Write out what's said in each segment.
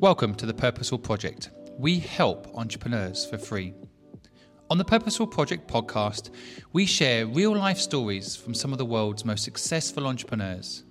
Welcome to the Purposeful Project. We help entrepreneurs for free. On the Purposeful Project podcast, we share real life stories from some of the world's most successful entrepreneurs.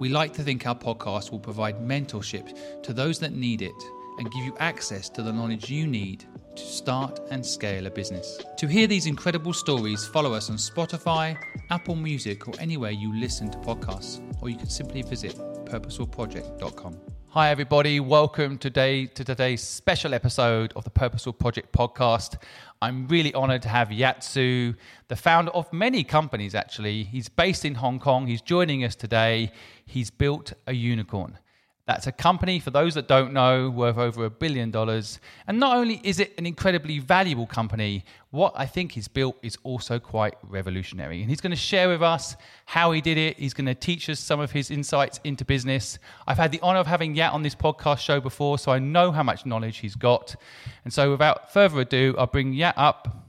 We like to think our podcast will provide mentorship to those that need it and give you access to the knowledge you need to start and scale a business. To hear these incredible stories, follow us on Spotify, Apple Music, or anywhere you listen to podcasts, or you can simply visit purposefulproject.com. Hi, everybody. Welcome today to today's special episode of the Purposeful Project podcast. I'm really honored to have Yat Siu, the founder of many companies, actually. He's based in Hong Kong. He's joining us today. He's built a unicorn. That's a company, for those that don't know, worth over a billion dollars. And not only is it an incredibly valuable company, what I think he's built is also quite revolutionary. And he's going to share with us how he did it. He's going to teach us some of his insights into business. I've had the honor of having Yat on this podcast show before, so I know how much knowledge he's got. And so without further ado, I'll bring Yat up.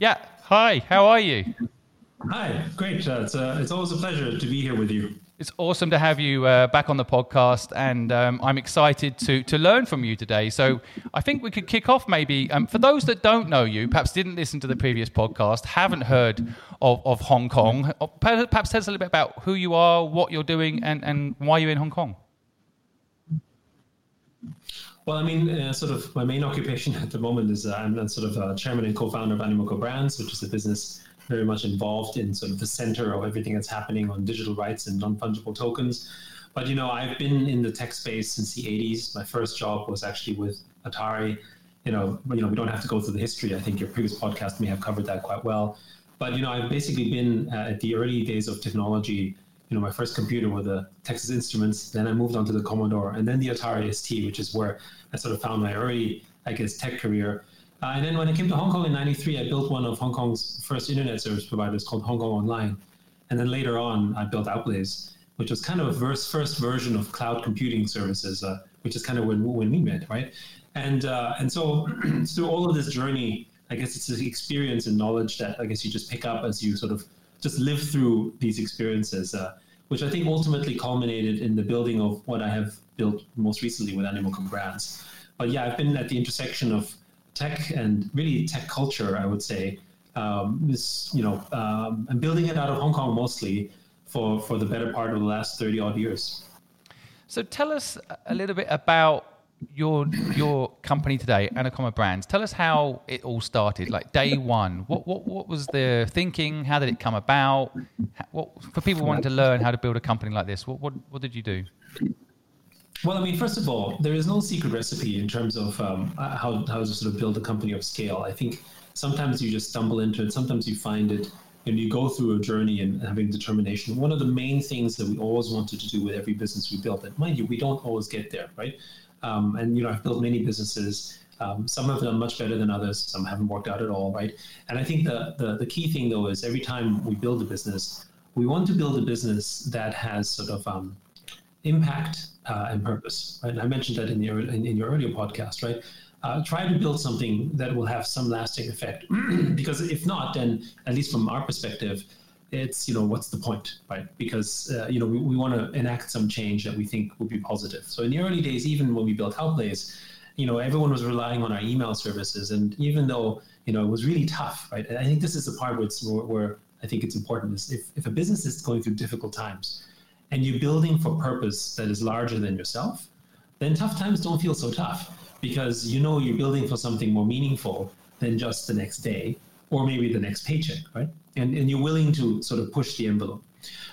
Yat, hi, how are you? Hi, great. Uh, it's, uh, it's always a pleasure to be here with you. It's awesome to have you uh, back on the podcast, and um, I'm excited to to learn from you today. So I think we could kick off maybe um, for those that don't know you, perhaps didn't listen to the previous podcast, haven't heard of, of Hong Kong. Uh, perhaps tell us a little bit about who you are, what you're doing, and, and why you're in Hong Kong. Well, I mean, uh, sort of my main occupation at the moment is uh, I'm sort of uh, chairman and co-founder of Animoca Brands, which is a business very much involved in sort of the center of everything that's happening on digital rights and non-fungible tokens. But you know, I've been in the tech space since the 80s. My first job was actually with Atari. You know, you know, we don't have to go through the history. I think your previous podcast may have covered that quite well. But you know, I've basically been uh, at the early days of technology. You know, my first computer were the Texas Instruments. Then I moved on to the Commodore, and then the Atari ST, which is where I sort of found my early, I guess, tech career. Uh, and then when I came to Hong Kong in 93, I built one of Hong Kong's first internet service providers called Hong Kong Online. And then later on, I built Outblaze, which was kind of a verse, first version of cloud computing services, uh, which is kind of when, when we met, right? And, uh, and so through all of this journey, I guess it's the experience and knowledge that I guess you just pick up as you sort of just live through these experiences, uh, which I think ultimately culminated in the building of what I have built most recently with Animoca Brands. But yeah, I've been at the intersection of tech and really tech culture, I would say, um, is you know, um, I'm building it out of Hong Kong mostly for for the better part of the last thirty odd years. So tell us a little bit about your your company today, Animoca Brands. Tell us how it all started, like day one. What what what was the thinking? How did it come about? What for people wanting to learn how to build a company like this? What what what did you do? Well, I mean, first of all, there is no secret recipe in terms of um, how, how to sort of build a company of scale. I think sometimes you just stumble into it, sometimes you find it, and you go through a journey and having determination. One of the main things that we always wanted to do with every business we built, and mind you, we don't always get there, right? Um, and, you know, I've built many businesses. Um, some have done much better than others, some haven't worked out at all, right? And I think the, the, the key thing, though, is every time we build a business, we want to build a business that has sort of um, impact uh, and purpose. Right? And I mentioned that in, the, in, in your earlier podcast, right? Uh, try to build something that will have some lasting effect. because if not, then at least from our perspective, it's you know what's the point, right? Because uh, you know we, we want to enact some change that we think will be positive. So in the early days, even when we built Outblaze, you know everyone was relying on our email services, and even though you know it was really tough, right? And I think this is the part where, where, where I think it's important is if, if a business is going through difficult times, and you're building for purpose that is larger than yourself, then tough times don't feel so tough because you know you're building for something more meaningful than just the next day or maybe the next paycheck, right? And and you're willing to sort of push the envelope.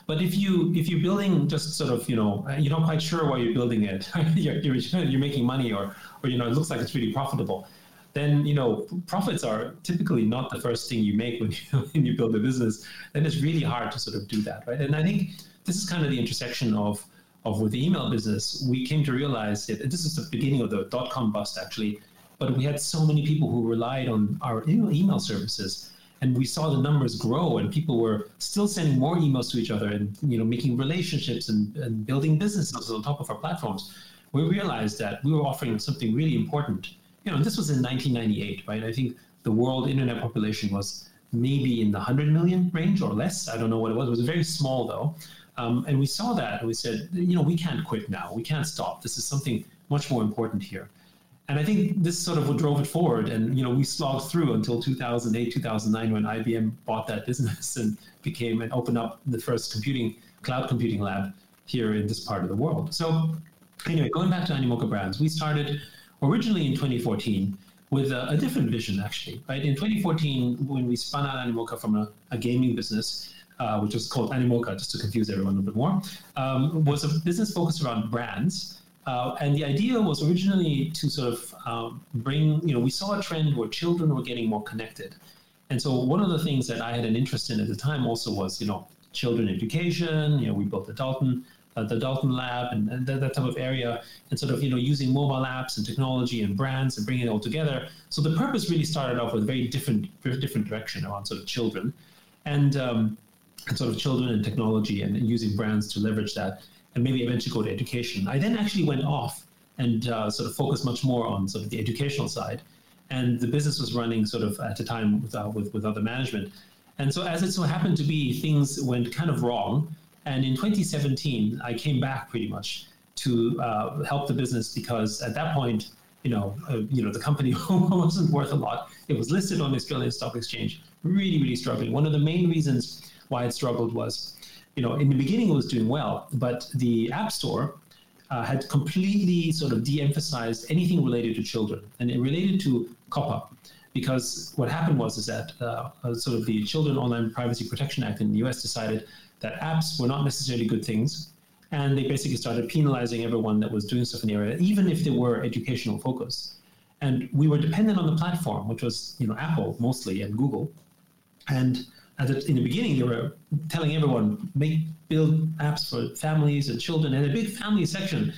But if you if you're building just sort of you know you're not quite sure why you're building it, you're, you're, you're making money or or you know it looks like it's really profitable, then you know profits are typically not the first thing you make when you when you build a business. Then it's really hard to sort of do that, right? And I think this is kind of the intersection of of with the email business. We came to realize that this is the beginning of the dot com bust actually, but we had so many people who relied on our email services. And we saw the numbers grow, and people were still sending more emails to each other, and you know, making relationships and, and building businesses on top of our platforms. We realized that we were offering something really important. You know, this was in 1998, right? I think the world internet population was maybe in the 100 million range or less. I don't know what it was. It was very small though. Um, and we saw that and we said, you know, we can't quit now. We can't stop. This is something much more important here. And I think this sort of drove it forward. And you know, we slogged through until 2008, 2009, when IBM bought that business and became and opened up the first computing cloud computing lab here in this part of the world. So anyway, going back to Animoca Brands, we started originally in 2014 with a, a, different vision, actually. Right in 2014, when we spun out Animoca from a, a gaming business, uh, which was called Animoca, just to confuse everyone a little bit more, um, was a business focused around brands. Uh, and the idea was originally to sort of um, bring, you know, we saw a trend where children were getting more connected. And so one of the things that I had an interest in at the time also was, you know, children education. You know, we built the Dalton uh, the Dalton Lab and, and that, that, type of area, and sort of you know using mobile apps and technology and brands and bringing it all together. So the purpose really started off with a very different, very different direction around sort of children, and, um, and sort of children and technology and, using brands to leverage that, and maybe eventually go to education. I then actually went off and uh, sort of focused much more on sort of the educational side, and the business was running sort of at a time with uh, with, with other management. And so, as it so happened to be, things went kind of wrong. And in 2017, I came back pretty much to uh, help the business because at that point, you know, uh, you know, the company wasn't worth a lot. It was listed on the Australian Stock Exchange, really, really struggling. One of the main reasons why it struggled was, you know, in the beginning it was doing well, but the App Store uh, had completely sort of de-emphasized anything related to children, and it related to COPPA because what happened was is that uh, uh, sort of the Children Online Privacy Protection Act in the U.S. decided that apps were not necessarily good things, and they basically started penalizing everyone that was doing stuff in the area, even if they were educational focused. And we were dependent on the platform, which was you know Apple mostly and Google, and the, in the beginning they were telling everyone make build apps for families and children and a big family section.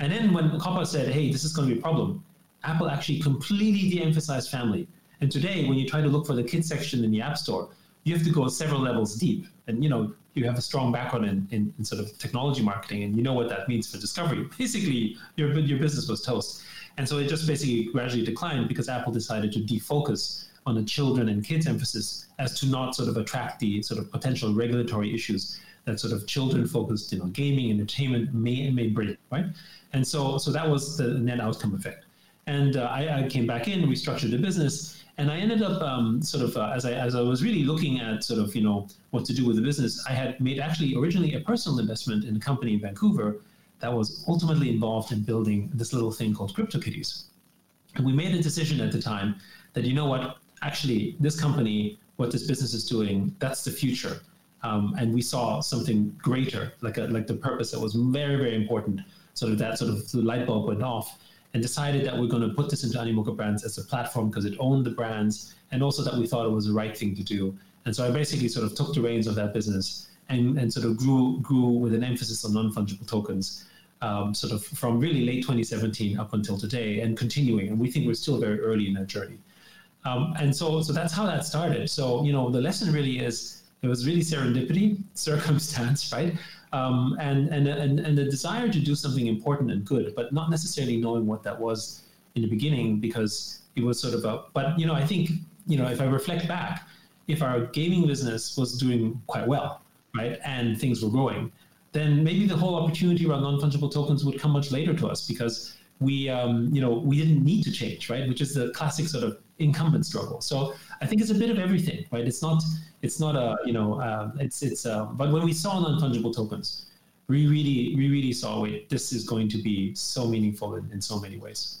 And then when COPPA said, hey, this is going to be a problem, Apple actually completely de-emphasized family and today, when you try to look for the kids section in the App Store, you have to go several levels deep. And you know, you have a strong background in, in, in, sort of technology marketing, and you know what that means for discovery. Basically, your your business was toast. And so it just basically gradually declined because Apple decided to defocus on a children and kids emphasis as to not sort of attract the sort of potential regulatory issues that sort of children focused, you know, gaming, entertainment may may bring, right? And so so that was the net outcome effect. And uh, I, I, came back in, restructured the business, and I ended up um, sort of uh, as I as I was really looking at sort of you know what to do with the business, I had made actually originally a personal investment in a company in Vancouver that was ultimately involved in building this little thing called CryptoKitties. And we made a decision at the time that you know what, actually this company, what this business is doing, that's the future. Um, and we saw something greater, like a, like the purpose that was very very important. Sort of that sort of the light bulb went off and decided that we're going to put this into Animoca Brands as a platform because it owned the brands and also that we thought it was the right thing to do. And so I basically sort of took the reins of that business and, and sort of grew grew with an emphasis on non-fungible tokens, um, sort of from really late 2017 up until today and continuing. And we think we're still very early in that journey. Um, and so so that's how that started. So you know the lesson really is it was really serendipity, circumstance, right? um, and, and, and, and the desire to do something important and good, but not necessarily knowing what that was in the beginning because it was sort of a, but, you know, I think, you know, if I reflect back, if our gaming business was doing quite well, right, and things were growing, then maybe the whole opportunity around non-fungible tokens would come much later to us because we, um, you know, we didn't need to change, right, which is the classic sort of incumbent struggle. So I think it's a bit of everything, right? It's not it's not a you know uh, it's it's uh, but when we saw non-fungible tokens, we really we really saw wait this is going to be so meaningful in, in so many ways.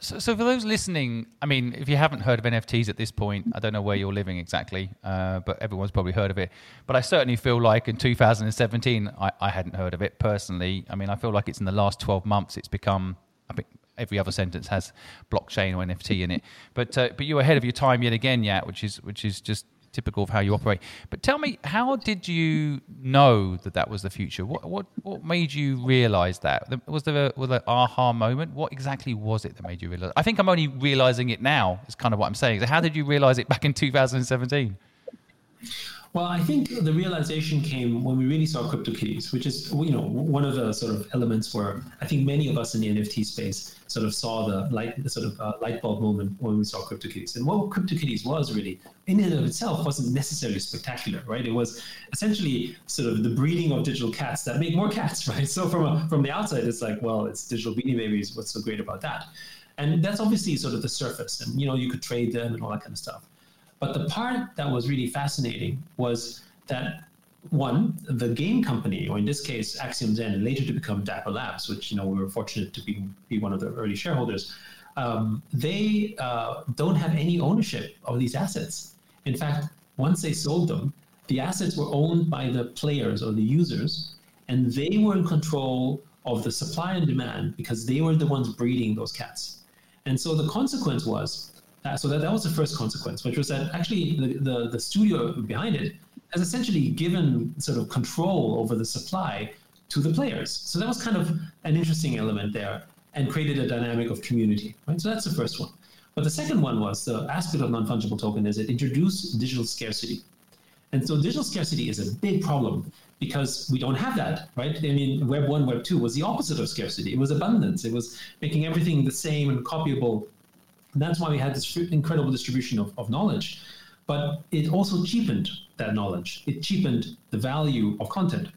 So, so for those listening, I mean, if you haven't heard of NFTs at this point, I don't know where you're living exactly, uh, but everyone's probably heard of it. But I certainly feel like in 2017, I, I hadn't heard of it personally. I mean, I feel like it's in the last 12 months it's become I think every other sentence has blockchain or NFT in it. But uh, but you're ahead of your time yet again, yeah, which is which is just typical of how you operate. But tell me, how did you know that that was the future? What what what made you realize that? Was there a, was there an aha moment? What exactly was it that made you realize? I think I'm only realizing it now. Is kind of what I'm saying. So how did you realize it back in 2017? Well, I think the realization came when we really saw CryptoKitties, which is you know one of the sort of elements where I think many of us in the NFT space sort of saw the light, the sort of uh, light bulb moment when we saw CryptoKitties. And what CryptoKitties was really, in and of itself, wasn't necessarily spectacular, right? It was essentially sort of the breeding of digital cats that make more cats, right? So from a, from the outside, it's like, well, it's digital Beanie Babies. What's so great about that? And that's obviously sort of the surface, and you know, you could trade them and all that kind of stuff. But the part that was really fascinating was that one, the game company, or in this case, Axiom Zen, later to become Dapper Labs, which you know we were fortunate to be be one of the early shareholders. Um, they uh, don't have any ownership of these assets. In fact, once they sold them, the assets were owned by the players or the users, and they were in control of the supply and demand because they were the ones breeding those cats. And so the consequence was uh, so that, that was the first consequence, which was that actually the, the, the studio behind it has essentially given sort of control over the supply to the players. So that was kind of an interesting element there and created a dynamic of community. Right? So that's the first one. But the second one was the aspect of non-fungible token is it introduced digital scarcity. And so digital scarcity is a big problem because we don't have that, right? I mean, Web 1, Web 2 was the opposite of scarcity. It was abundance. It was making everything the same and copyable and that's why we had this incredible distribution of, of knowledge. But it also cheapened that knowledge. It cheapened the value of content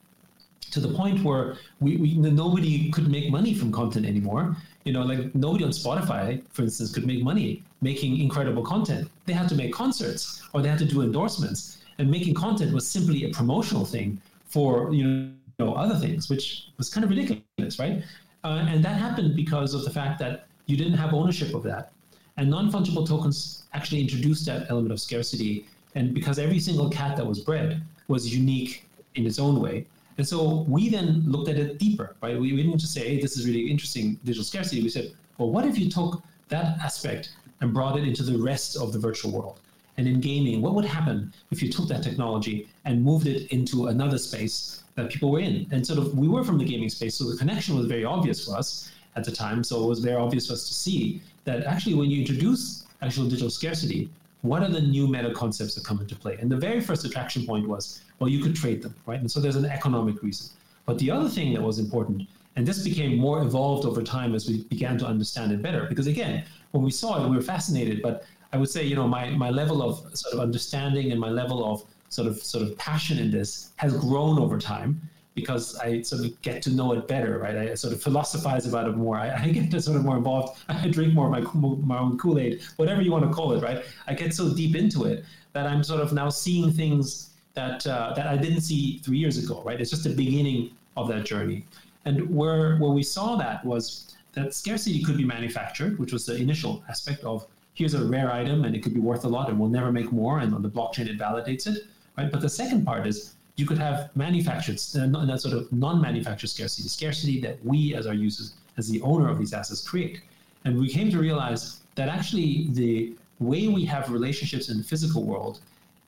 to the point where we, we nobody could make money from content anymore. You know, like nobody on Spotify, for instance, could make money making incredible content. They had to make concerts or they had to do endorsements. And making content was simply a promotional thing for you know other things, which was kind of ridiculous, right? Uh, and that happened because of the fact that you didn't have ownership of that. And non-fungible tokens actually introduced that element of scarcity. And because every single cat that was bred was unique in its own way. And so we then looked at it deeper, right? We, we didn't just say, hey, this is really interesting digital scarcity. We said, well, what if you took that aspect and brought it into the rest of the virtual world? And in gaming, what would happen if you took that technology and moved it into another space that people were in? And sort of, we were from the gaming space, so the connection was very obvious for us at the time. So it was very obvious for us to see that actually when you introduce actual digital scarcity, what are the new meta concepts that come into play? And the very first attraction point was, well, you could trade them, right? And so there's an economic reason. But the other thing that was important, and this became more evolved over time as we began to understand it better, because again, when we saw it, we were fascinated. But I would say, you know, my, my level of sort of understanding and my level of sort of sort of passion in this has grown over time because I sort of get to know it better, right? I sort of philosophize about it more. I, I get sort of more involved. I drink more of my, my own Kool Aid, whatever you want to call it, right? I get so deep into it that I'm sort of now seeing things that uh, that I didn't see three years ago, right? It's just the beginning of that journey. And where where we saw that was that scarcity could be manufactured, which was the initial aspect of here's a rare item and it could be worth a lot and we'll never make more, and on the blockchain it validates it, right? But the second part is you could have manufactured, uh, that sort of non-manufactured scarcity, scarcity that we as our users, as the owner of these assets, create. And we came to realize that actually the way we have relationships in the physical world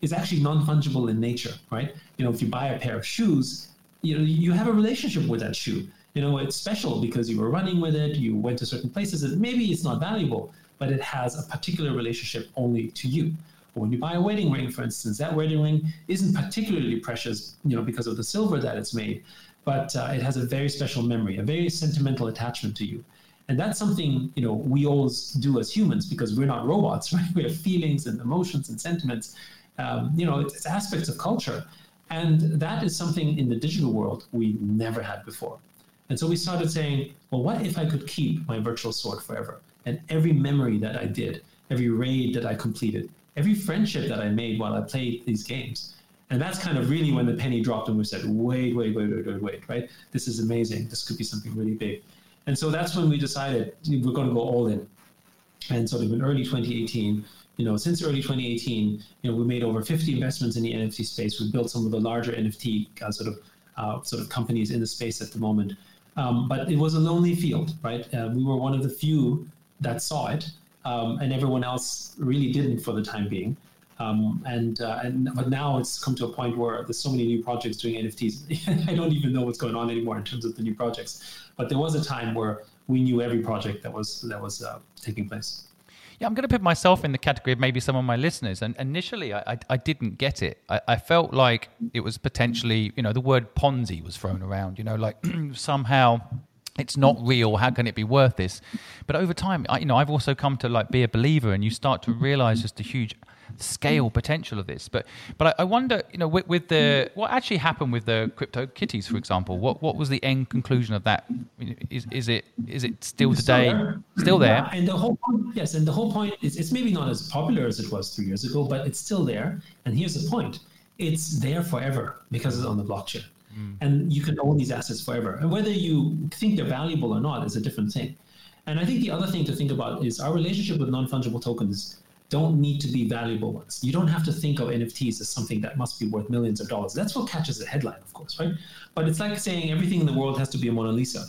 is actually non-fungible in nature, right? You know, if you buy a pair of shoes, you know, you have a relationship with that shoe. You know, it's special because you were running with it, you went to certain places, and maybe it's not valuable, but it has a particular relationship only to you when you buy a wedding ring, for instance, that wedding ring isn't particularly precious, you know, because of the silver that it's made, but uh, it has a very special memory, a very sentimental attachment to you. And that's something, you know, we always do as humans because we're not robots, right? We have feelings and emotions and sentiments. Um, you know, it's, it's aspects of culture. And that is something in the digital world we never had before. And so we started saying, well, what if I could keep my virtual sword forever? And every memory that I did, every raid that I completed, every friendship that I made while I played these games. And that's kind of really when the penny dropped and we said, wait, wait, wait, wait, wait, wait, right? This is amazing. This could be something really big. And so that's when we decided we're going to go all in. And sort of in early 2018, you know, since early 2018, you know, we made over 50 investments in the NFT space. We built some of the larger NFT uh, sort of uh, sort of companies in the space at the moment. Um, but it was a lonely field, right? Uh, we were one of the few that saw it, um, and everyone else really didn't for the time being. Um, and uh, and but now it's come to a point where there's so many new projects doing NFTs. I don't even know what's going on anymore in terms of the new projects. But there was a time where we knew every project that was that was uh, taking place. Yeah, I'm going to put myself in the category of maybe some of my listeners. And initially, I, I, I didn't get it. I, I, felt like it was potentially, you know, the word Ponzi was thrown around, you know, like somehow it's not real. How can it be worth this? But over time, I, you know, I've also come to like be a believer, and you start to realize just the huge scale potential of this. But but I, I wonder, you know, with, with, the what actually happened with the crypto kitties, for example. What what was the end conclusion of that? Is is it is it still today still there? Still there? Yeah, and the whole point, yes, and the whole point is it's maybe not as popular as it was three years ago, but it's still there. And here's the point: it's there forever because it's on the blockchain. Mm. And you can own these assets forever. And whether you think they're valuable or not is a different thing. And I think the other thing to think about is our relationship with non fungible tokens don't need to be valuable ones. You don't have to think of NFTs as something that must be worth millions of dollars. That's what catches the headline, of course, right? But it's like saying everything in the world has to be a Mona Lisa.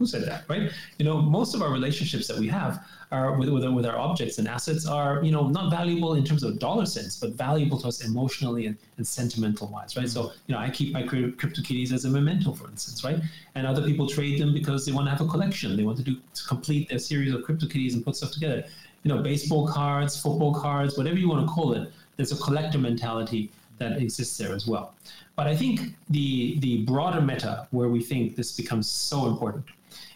Who said that, right? You know, most of our relationships that we have are with, with, with our objects and assets are, you know, not valuable in terms of dollar sense, but valuable to us emotionally and, and sentimental wise, right? So, you know, I keep my crypto CryptoKitties as a memento, for instance, right? And other people trade them because they want to have a collection. They want to do to complete their series of crypto CryptoKitties and put stuff together you know, baseball cards, football cards, whatever you want to call it, there's a collector mentality that exists there as well. But I think the the broader meta where we think this becomes so important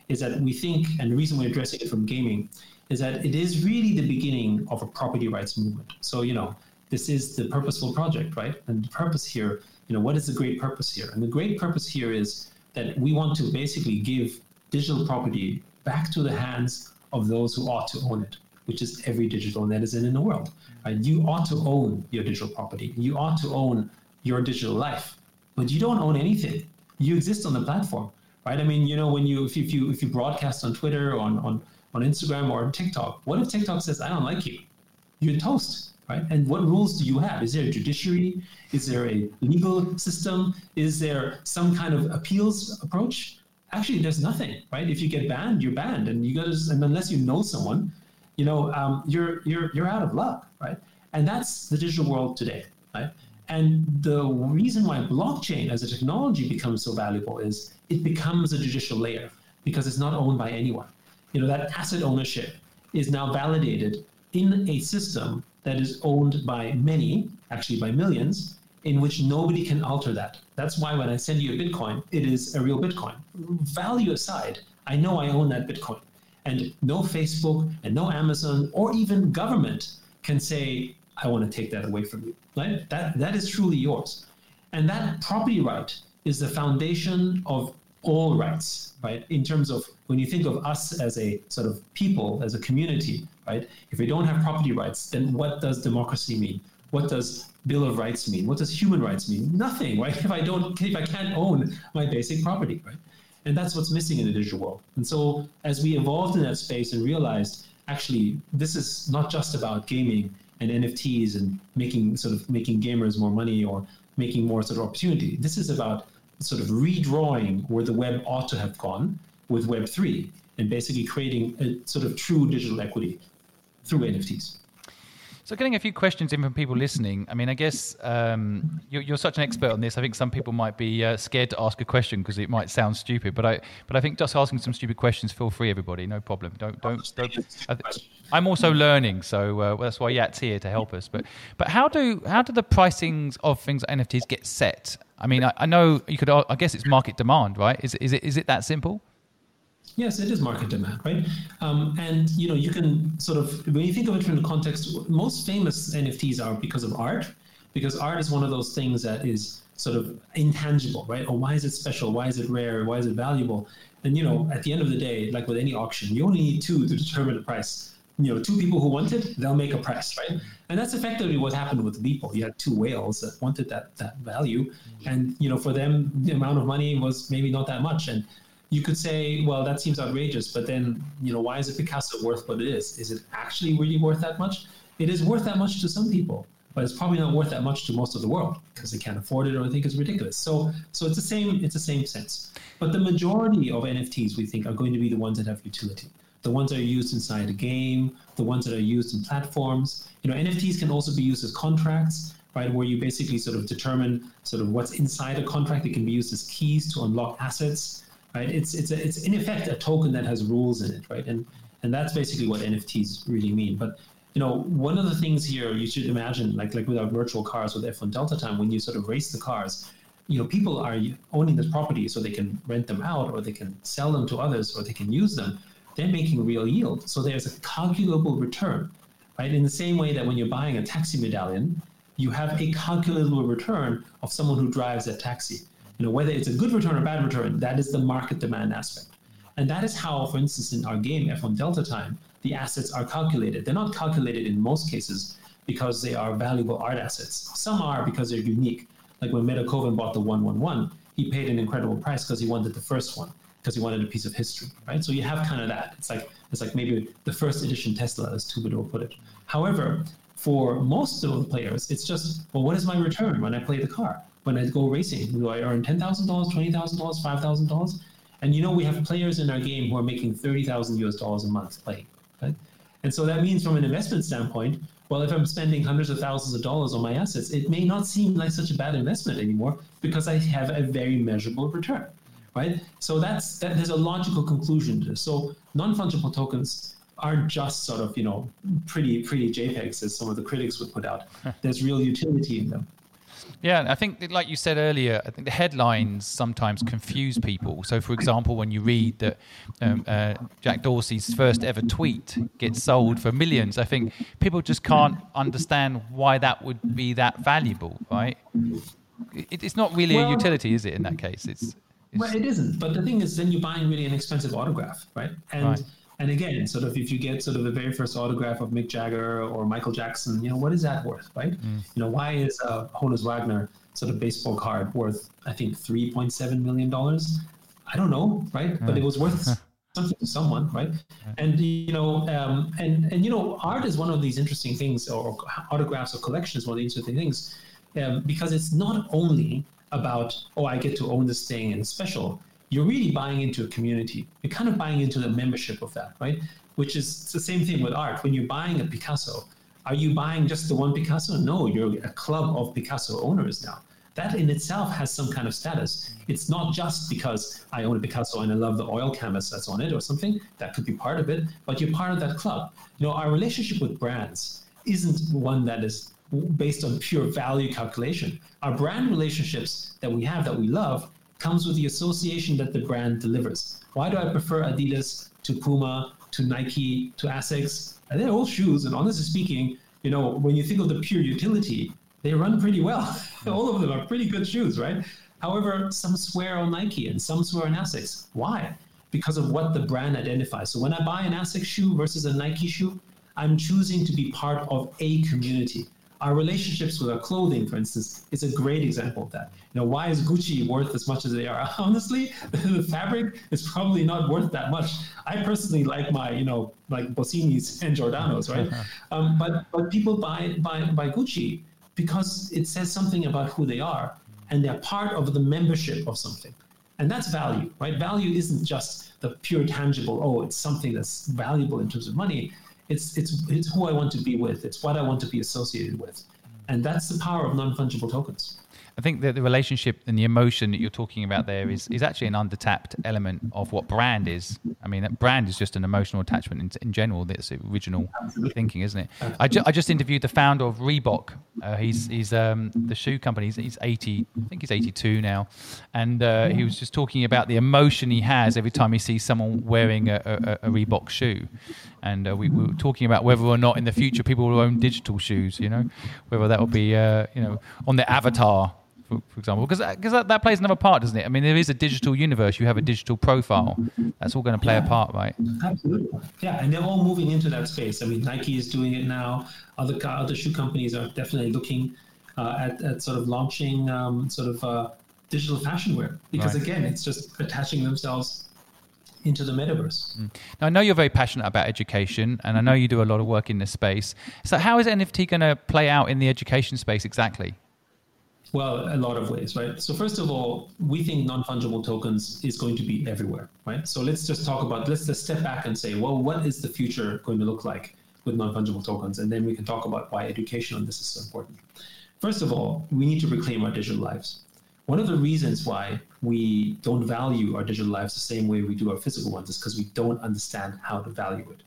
is that we think, and the reason we're addressing it from gaming is that it is really the beginning of a property rights movement. So, you know, this is the purposeful project, right? And the purpose here, you know, what is the great purpose here? And the great purpose here is that we want to basically give digital property back to the hands of those who ought to own it which is every digital netizen in the world. Right? You ought to own your digital property. You ought to own your digital life, but you don't own anything. You exist on the platform, right? I mean, you know, when you if you if you, if you broadcast on Twitter or on, on on Instagram or on TikTok, what if TikTok says I don't like you? You're toast, right? And what rules do you have? Is there a judiciary? Is there a legal system? Is there some kind of appeals approach? Actually, there's nothing, right? If you get banned, you're banned, and you got to, and unless you know someone, you know, um, you're you're you're out of luck, right? And that's the digital world today, right? And the reason why blockchain as a technology becomes so valuable is it becomes a judicial layer because it's not owned by anyone. You know, that asset ownership is now validated in a system that is owned by many, actually by millions, in which nobody can alter that. That's why when I send you a Bitcoin, it is a real Bitcoin. Value aside, I know I own that Bitcoin. And no Facebook and no Amazon or even government can say, I want to take that away from you. Right? That, that is truly yours. And that property right is the foundation of all rights, right? In terms of when you think of us as a sort of people, as a community, right? If we don't have property rights, then what does democracy mean? What does Bill of Rights mean? What does human rights mean? Nothing, right? If I don't, if I can't own my basic property, right? And that's what's missing in the digital world. And so as we evolved in that space and realized, actually, this is not just about gaming and NFTs and making sort of making gamers more money or making more sort of opportunity. This is about sort of redrawing where the web ought to have gone with Web three and basically creating a sort of true digital equity through NFTs. So, getting a few questions in from people listening. I mean, I guess um, you're, you're, such an expert on this. I think some people might be uh, scared to ask a question because it might sound stupid. But I, but I think just asking some stupid questions, feel free, everybody, no problem. Don't, don't. don't I, am also learning, so uh, that's why Yat's here to help us. But, but how do how do the pricings of things like NFTs get set? I mean, I, I know you could. I guess it's market demand, right? Is is it is it that simple? Yes, it is market demand, right? Um, and you know, you can sort of when you think of it from the context, most famous NFTs are because of art, because art is one of those things that is sort of intangible, right? Or why is it special? Why is it rare? Why is it valuable? And you know, at the end of the day, like with any auction, you only need two to determine the price. You know, two people who want it, they'll make a price, right? And that's effectively what happened with Beeple. You had two whales that wanted that that value, mm-hmm. and you know, for them, the amount of money was maybe not that much, and you could say, well, that seems outrageous, but then, you know, why is a Picasso worth what it is? Is it actually really worth that much? It is worth that much to some people, but it's probably not worth that much to most of the world because they can't afford it or they think it's ridiculous. So, so it's the same. It's the same sense. But the majority of NFTs we think are going to be the ones that have utility, the ones that are used inside a game, the ones that are used in platforms. You know, NFTs can also be used as contracts right? Where you basically sort of determine sort of what's inside a contract. It can be used as keys to unlock assets right? It's it's a, it's in effect a token that has rules in it, right? And And that's basically what NFTs really mean. But you know, one of the things here you should imagine, like like with our virtual cars with F1 Delta Time, when you sort of race the cars, you know, people are owning this property so they can rent them out or they can sell them to others or they can use them. They're making real yield. So there's a calculable return, right? In the same way that when you're buying a taxi medallion, you have a calculable return of someone who drives that taxi. You know, whether it's a good return or bad return, that is the market demand aspect. And that is how, for instance, in our game F1 Delta Time, the assets are calculated. They're not calculated in most cases because they are valuable art assets. Some are because they're unique. Like when Metakovan bought the 111, he paid an incredible price because he wanted the first one, because he wanted a piece of history, right? So you have kind of that. It's like it's like maybe the first edition Tesla, as Twobadour put it. However, for most of the players, it's just, well, what is my return when I play the car? When I go racing, do I earn $10,000, $20,000, $5,000? And you know, we have players in our game who are making 30,000 US dollars a month playing. Right? And so that means from an investment standpoint, well, if I'm spending hundreds of thousands of dollars on my assets, it may not seem like such a bad investment anymore because I have a very measurable return, right? So that's that. There's a logical conclusion to this. So non-fungible tokens aren't just sort of you know pretty pretty JPEGs as some of the critics would put out. There's real utility in them. Yeah, I think, like you said earlier, I think the headlines sometimes confuse people. So, for example, when you read that um, uh, Jack Dorsey's first ever tweet gets sold for millions, I think people just can't understand why that would be that valuable, right? It, it's not really well, a utility, is it? In that case, it's, it's, well, it isn't. But the thing is, then you're buying really an expensive autograph, right? And right and again, sort of if you get sort of the very first autograph of Mick Jagger or Michael Jackson, you know, what is that worth, right? Mm. You know, why is uh, Honus Wagner sort of baseball card worth, I think, $3.7 million? I don't know, right? But it was worth something to someone, right? And, you know, um, and, and, you know, art is one of these interesting things, or autographs or collections, one of the interesting things, um, because it's not only about, oh, I get to own this thing and it's special you're really buying into a community. You're kind of buying into the membership of that, right? Which is the same thing with art. When you're buying a Picasso, are you buying just the one Picasso? No, you're a club of Picasso owners now. That in itself has some kind of status. It's not just because I own a Picasso and I love the oil canvas that's on it or something. That could be part of it, but you're part of that club. You know, our relationship with brands isn't one that is based on pure value calculation. Our brand relationships that we have that we love comes with the association that the brand delivers. Why do I prefer Adidas to Puma to Nike to Asics? And they're all shoes, and honestly speaking, you know, when you think of the pure utility, they run pretty well. all of them are pretty good shoes, right? However, some swear on Nike and some swear on Asics. Why? Because of what the brand identifies. So when I buy an Asics shoe versus a Nike shoe, I'm choosing to be part of a community our relationships with our clothing, for instance, is a great example of that. You know, why is Gucci worth as much as they are? Honestly, the fabric is probably not worth that much. I personally like my, you know, like Bossinis and Giordano's, right? um, but but people buy buy buy Gucci because it says something about who they are, and they're part of the membership of something, and that's value, right? Value isn't just the pure tangible. Oh, it's something that's valuable in terms of money it's it's it's who I want to be with. It's what I want to be associated with, mm. and that's the power of non fungible tokens. I think that the relationship and the emotion that you're talking about there is, is actually an undertapped element of what brand is. I mean, brand is just an emotional attachment in, in general. That's original Absolutely. thinking, isn't it? I, ju- I, just interviewed the founder of Reebok. Uh, he's he's um, the shoe company. He's, he's, 80, I think he's 82 now, and uh, he was just talking about the emotion he has every time he sees someone wearing a, a, a Reebok shoe. And uh, we, we, were talking about whether or not in the future people will own digital shoes. You know, whether that will be uh, you know on their avatar for, for example, because because that, that, plays another part, doesn't it? I mean, there is a digital universe. You have a digital profile. That's all going to play yeah, a part, right? Absolutely. Yeah, and they're all moving into that space. I mean, Nike is doing it now. Other other shoe companies are definitely looking uh, at, at sort of launching um, sort of uh, digital fashion wear because right. again, it's just attaching themselves into the metaverse. Mm. Now, I know you're very passionate about education, and I know you do a lot of work in this space. So, how is NFT going to play out in the education space exactly? Well, a lot of ways, right? So first of all, we think non-fungible tokens is going to be everywhere, right? So let's just talk about, let's just step back and say, well, what is the future going to look like with non-fungible tokens? And then we can talk about why education on this is so important. First of all, we need to reclaim our digital lives. One of the reasons why we don't value our digital lives the same way we do our physical ones is because we don't understand how to value it.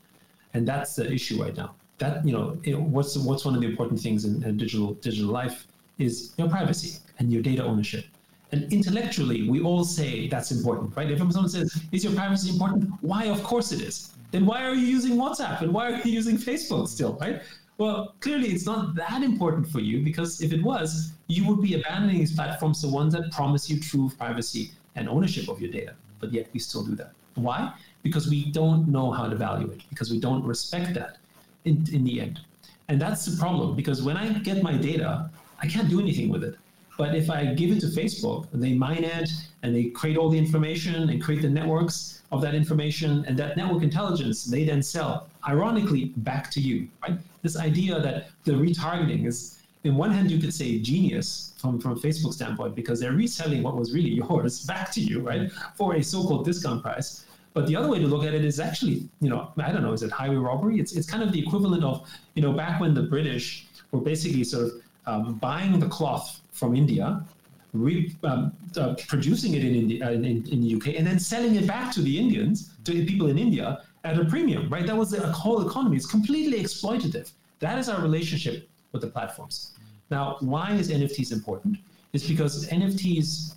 and that's the issue right now. That you know, it, what's what's one of the important things in, in digital digital life is your privacy and your data ownership. And intellectually, we all say that's important, right? If someone says, "Is your privacy important?" Why? Of course it is. Then why are you using WhatsApp and why are you using Facebook still, right? Well, clearly it's not that important for you because if it was, you would be abandoning these platforms, the ones that promise you true privacy and ownership of your data. But yet we still do that. Why? Because we don't know how to value it, because we don't respect that in, in the end. And that's the problem because when I get my data, I can't do anything with it. But if I give it to Facebook, they mine it and they create all the information and create the networks of that information and that network intelligence they then sell, ironically, back to you. Right? This idea that the retargeting is, in one hand, you could say genius from, from Facebook standpoint because they're reselling what was really yours back to you, right, for a so-called discount price. But the other way to look at it is actually, you know, I don't know, is it highway robbery? It's, it's kind of the equivalent of, you know, back when the British were basically sort of um, buying the cloth from India, re, um, uh, producing it in, India, uh, in, in, the UK, and then selling it back to the Indians, to people in India at a premium, right? That was the whole economy. It's completely exploitative. That is our relationship with the platforms. Now, why is NFTs important? It's because NFTs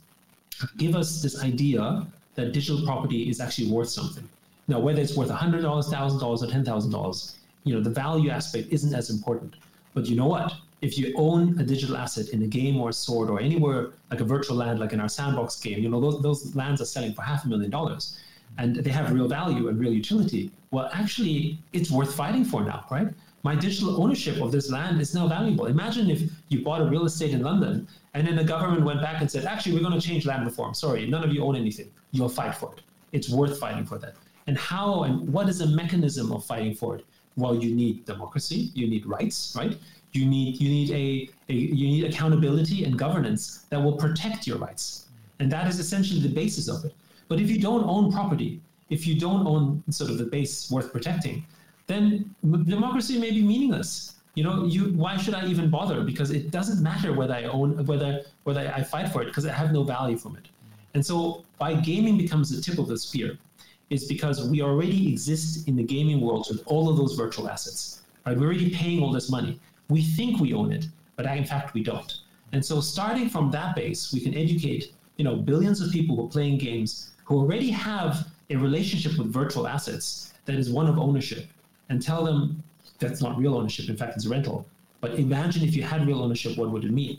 give us this idea that digital property is actually worth something. Now, whether it's worth $100, $1,000, or $10,000, you know, the value aspect isn't as important. But you know what? If you own a digital asset in a game or a sword or anywhere like a virtual land, like in our sandbox game, you know, those, those lands are selling for half a million dollars and they have real value and real utility. Well, actually, it's worth fighting for now, right? My digital ownership of this land is now valuable. Imagine if you bought a real estate in London and then the government went back and said, actually, we're going to change land reform. Sorry, none of you own anything. You'll fight for it. It's worth fighting for that. And how and what is the mechanism of fighting for it? Well, you need democracy, you need rights, right? You need you need a, a you need accountability and governance that will protect your rights, and that is essentially the basis of it. But if you don't own property, if you don't own sort of the base worth protecting, then democracy may be meaningless. You know, you why should I even bother? Because it doesn't matter whether I own whether whether I fight for it because I have no value from it. And so by gaming becomes the tip of the spear, is because we already exist in the gaming world with all of those virtual assets. Right? We're already paying all this money. We think we own it, but in fact we don't. And so starting from that base, we can educate, you know, billions of people who are playing games who already have a relationship with virtual assets that is one of ownership and tell them that's not real ownership. In fact, it's rental. But imagine if you had real ownership, what would it mean?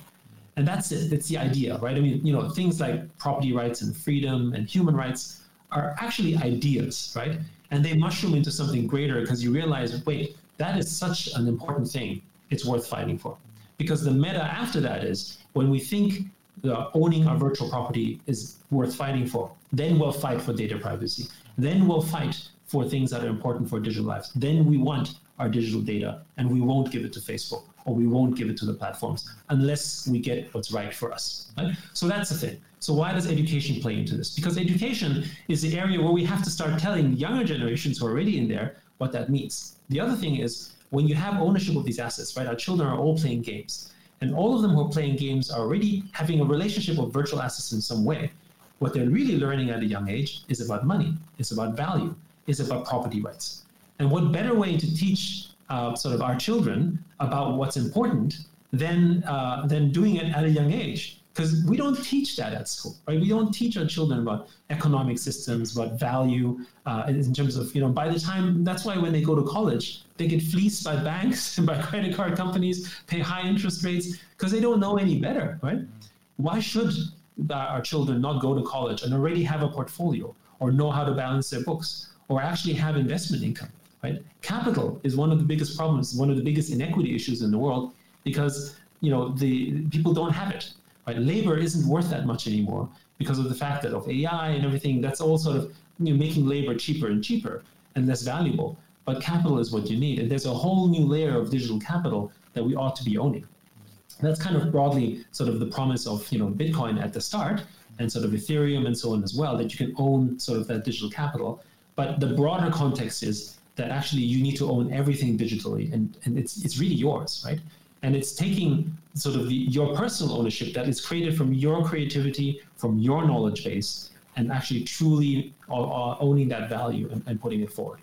And that's it. That's the idea, right? I mean, you know, things like property rights and freedom and human rights are actually ideas, right? And they mushroom into something greater because you realize, wait, that is such an important thing it's worth fighting for. Because the meta after that is when we think owning our virtual property is worth fighting for, then we'll fight for data privacy. Then we'll fight for things that are important for digital lives. Then we want our digital data and we won't give it to Facebook or we won't give it to the platforms unless we get what's right for us. Right? So that's the thing. So why does education play into this? Because education is the area where we have to start telling younger generations who are already in there what that means. The other thing is when you have ownership of these assets, right? Our children are all playing games, and all of them who are playing games are already having a relationship with virtual assets in some way. What they're really learning at a young age is about money, it's about value, is about property rights. And what better way to teach uh, sort of our children about what's important than uh, than doing it at a young age? Because we don't teach that at school, right? We don't teach our children about economic systems, about value, uh, in terms of you know. By the time that's why when they go to college, they get fleeced by banks and by credit card companies, pay high interest rates because they don't know any better, right? Why should our children not go to college and already have a portfolio or know how to balance their books or actually have investment income? Right? Capital is one of the biggest problems, one of the biggest inequity issues in the world because you know the people don't have it Right? Labor isn't worth that much anymore because of the fact that of AI and everything. That's all sort of you know, making labor cheaper and cheaper and less valuable. But capital is what you need, and there's a whole new layer of digital capital that we ought to be owning. That's kind of broadly sort of the promise of you know Bitcoin at the start, and sort of Ethereum and so on as well, that you can own sort of that digital capital. But the broader context is that actually you need to own everything digitally, and, and it's it's really yours, right? And it's taking sort of the, your personal ownership that is created from your creativity, from your knowledge base, and actually truly uh, owning that value and, and, putting it forward.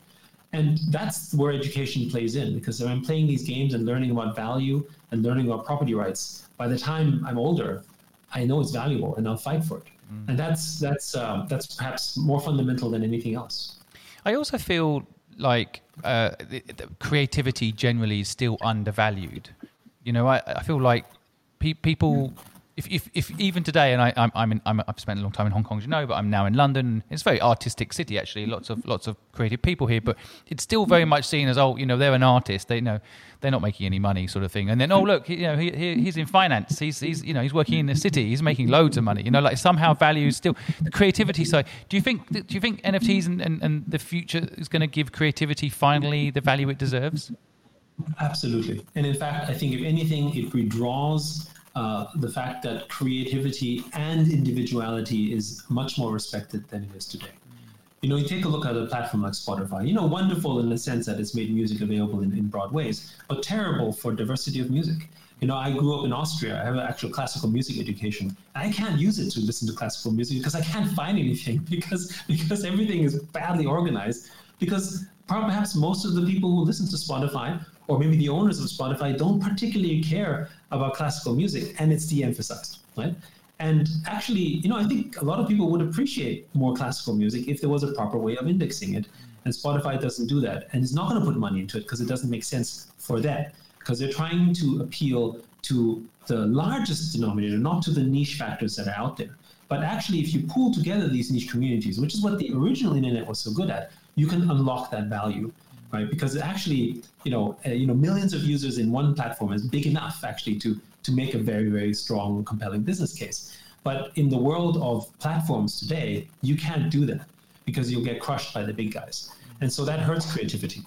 And that's where education plays in because if I'm playing these games and learning about value and learning about property rights, by the time I'm older, I know it's valuable and I'll fight for it. Mm. And that's that's uh, that's perhaps more fundamental than anything else. I also feel like uh, the, the creativity generally is still undervalued. You know, I, I feel like pe- people if, if, if even today, and I, I'm, I'm, in, I'm I've spent a long time in Hong Kong, as you know, but I'm now in London. It's a very artistic city, actually. Lots of lots of creative people here, but it's still very much seen as oh, you know, they're an artist. They know they're not making any money, sort of thing. And then oh, look, you know, he, he, he's in finance. He's he's you know he's working in the city. He's making loads of money. You know, like somehow values still the creativity side. Do you think do you think NFTs and, and, and the future is going to give creativity finally the value it deserves? Absolutely. And in fact, I think if anything, it redraws uh, the fact that creativity and individuality is much more respected than it is today. You know, you take a look at a platform like Spotify, you know, wonderful in the sense that it's made music available in, in broad ways, but terrible for diversity of music. You know, I grew up in Austria. I have an actual classical music education. I can't use it to listen to classical music because I can't find anything because because everything is badly organized. Because perhaps most of the people who listen to Spotify or maybe the owners of Spotify don't particularly care about classical music and it's de-emphasized, right? And actually, you know, I think a lot of people would appreciate more classical music if there was a proper way of indexing it. And Spotify doesn't do that. And it's not going to put money into it because it doesn't make sense for that. Because they're trying to appeal to the largest denominator, not to the niche factors that are out there. But actually, if you pull together these niche communities, which is what the original internet was so good at, you can unlock that value right? Because actually, you know, uh, you know, millions of users in one platform is big enough actually to to make a very very strong, compelling business case. But in the world of platforms today, you can't do that because you'll get crushed by the big guys, and so that hurts creativity.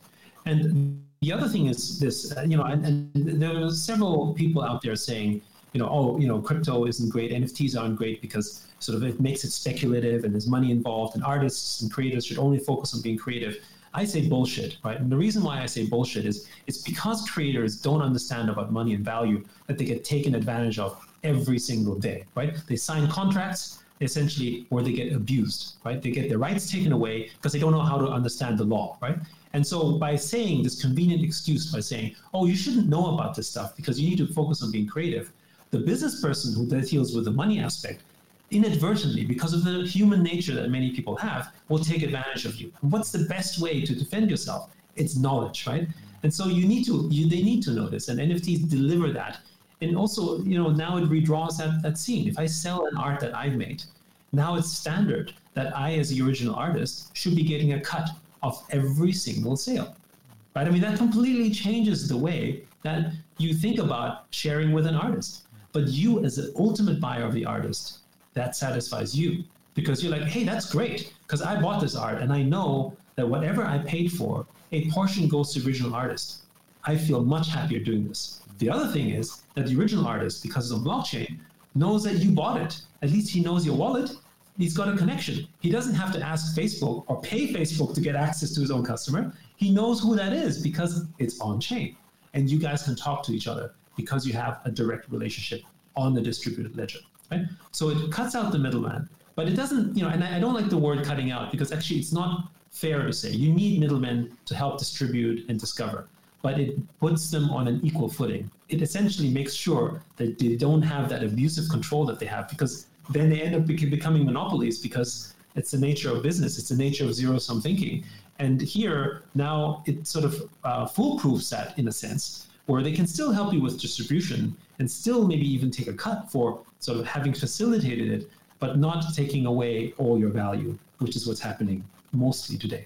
And the other thing is this, uh, you know, and, and there are several people out there saying, you know, oh, you know, crypto isn't great, NFTs aren't great because sort of it makes it speculative and there's money involved, and artists and creators should only focus on being creative. I say bullshit, right? And the reason why I say bullshit is it's because creators don't understand about money and value that they get taken advantage of every single day, right? They sign contracts essentially where they get abused, right? They get their rights taken away because they don't know how to understand the law, right? And so by saying this convenient excuse by saying, oh, you shouldn't know about this stuff because you need to focus on being creative, the business person who deals with the money aspect inadvertently, because of the human nature that many people have, will take advantage of you. What's the best way to defend yourself? It's knowledge, right? And so you need to, you, they need to know this, and NFTs deliver that. And also, you know, now it redraws that, that scene. If I sell an art that I've made, now it's standard that I, as the original artist, should be getting a cut of every single sale. Right? I mean, that completely changes the way that you think about sharing with an artist. But you, as the ultimate buyer of the artist, that satisfies you because you're like, hey, that's great because I bought this art and I know that whatever I paid for, a portion goes to the original artist. I feel much happier doing this. The other thing is that the original artist, because of blockchain, knows that you bought it. At least he knows your wallet. He's got a connection. He doesn't have to ask Facebook or pay Facebook to get access to his own customer. He knows who that is because it's on chain. And you guys can talk to each other because you have a direct relationship on the distributed ledger. Right? So it cuts out the middleman, but it doesn't, you know, and I, I don't like the word cutting out because actually it's not fair to say. You need middlemen to help distribute and discover, but it puts them on an equal footing. It essentially makes sure that they don't have that abusive control that they have because then they end up becoming monopolies because it's the nature of business, it's the nature of zero sum thinking. And here, now it sort of uh, foolproofs that in a sense, where they can still help you with distribution and still maybe even take a cut for sort of having facilitated it, but not taking away all your value, which is what's happening mostly today.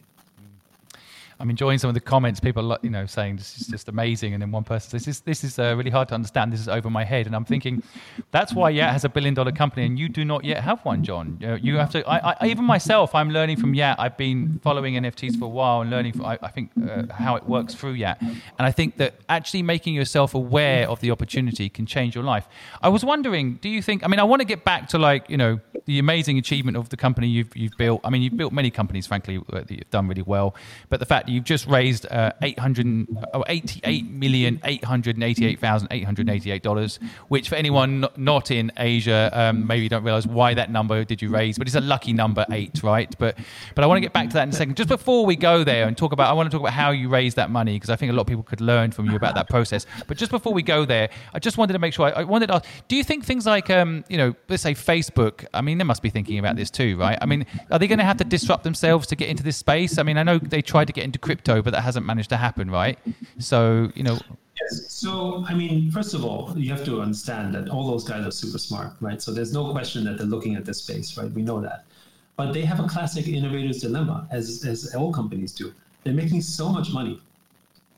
I'm enjoying some of the comments. People, you know, saying this is just amazing, and then one person says, "This is this is uh, really hard to understand. This is over my head." And I'm thinking, that's why Yat has a billion dollar company, and you do not yet have one, John. You, know, you have to. I, I, even myself, I'm learning from Yat. I've been following NFTs for a while and learning, I, I, think, uh, how it works through Yat. And I think that actually making yourself aware of the opportunity can change your life. I was wondering, do you think? I mean, I want to get back to like you know the amazing achievement of the company you've you've built. I mean, you've built many companies, frankly, that you've done really well. But the fact you've just raised uh, 800, oh, 88,888,888 dollars, which for anyone not in Asia, um, maybe you don't realize why that number did you raise, but it's a lucky number eight, right? But but I want to get back to that in a second. Just before we go there and talk about, I want to talk about how you raised that money because I think a lot of people could learn from you about that process. But just before we go there, I just wanted to make sure. I, I wanted to ask: Do you think things like, um, you know, let's say Facebook? I mean, they must be thinking about this too, right? I mean, are they going to have to disrupt themselves to get into this space? I mean, I know they tried to get into crypto, but that hasn't managed to happen, right? So, you know. Yes. So, I mean, first of all, you have to understand that all those guys are super smart, right? So there's no question that they're looking at this space, right? We know that. But they have a classic innovator's dilemma, as, as all companies do. They're making so much money.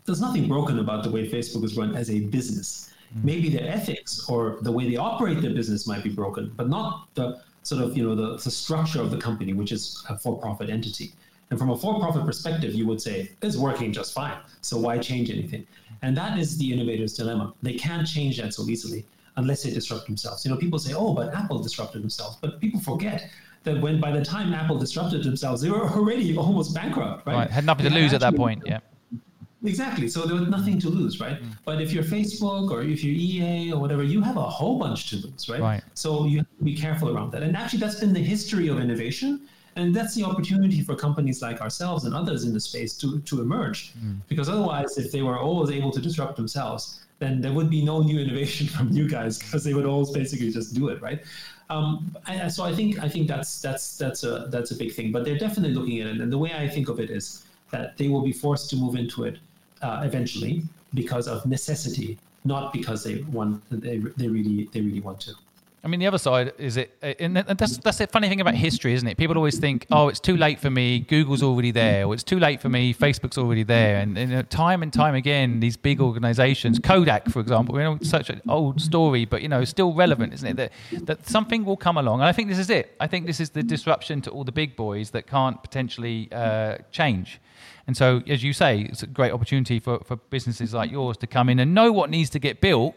There's nothing broken about the way Facebook is run as a business. Mm-hmm. Maybe their ethics or the way they operate their business might be broken, but not the sort of, you know, the, the structure of the company, which is a for-profit entity. And from a for-profit perspective, you would say it's working just fine. So why change anything? And that is the innovator's dilemma. They can't change that so easily unless they disrupt themselves. You know, people say, "Oh, but Apple disrupted themselves," but people forget that when by the time Apple disrupted themselves, they were already almost bankrupt, right? right. Had nothing to lose at that point. Yeah. Exactly. So there was nothing to lose, right? Mm. But if you're Facebook or if you're EA or whatever, you have a whole bunch to lose, right? right? So you have to be careful around that. And actually, that's been the history of innovation. And that's the opportunity for companies like ourselves and others in the space to, to emerge. Mm. Because otherwise, if they were always able to disrupt themselves, then there would be no new innovation from you guys because they would always basically just do it, right? Um, I, so I think I think that's that's that's a that's a big thing. But they're definitely looking at it, and the way I think of it is that they will be forced to move into it uh, eventually because of necessity, not because they want they, they really they really want to. I mean, the other side is it, and that's that's the funny thing about history, isn't it? People always think, "Oh, it's too late for me. Google's already there," or "It's too late for me. Facebook's already there." And, and time and time again, these big organisations, Kodak, for example, you know, such an old story, but you know, still relevant, isn't it? That that something will come along, and I think this is it. I think this is the disruption to all the big boys that can't potentially uh, change. And so, as you say, it's a great opportunity for, for businesses like yours to come in and know what needs to get built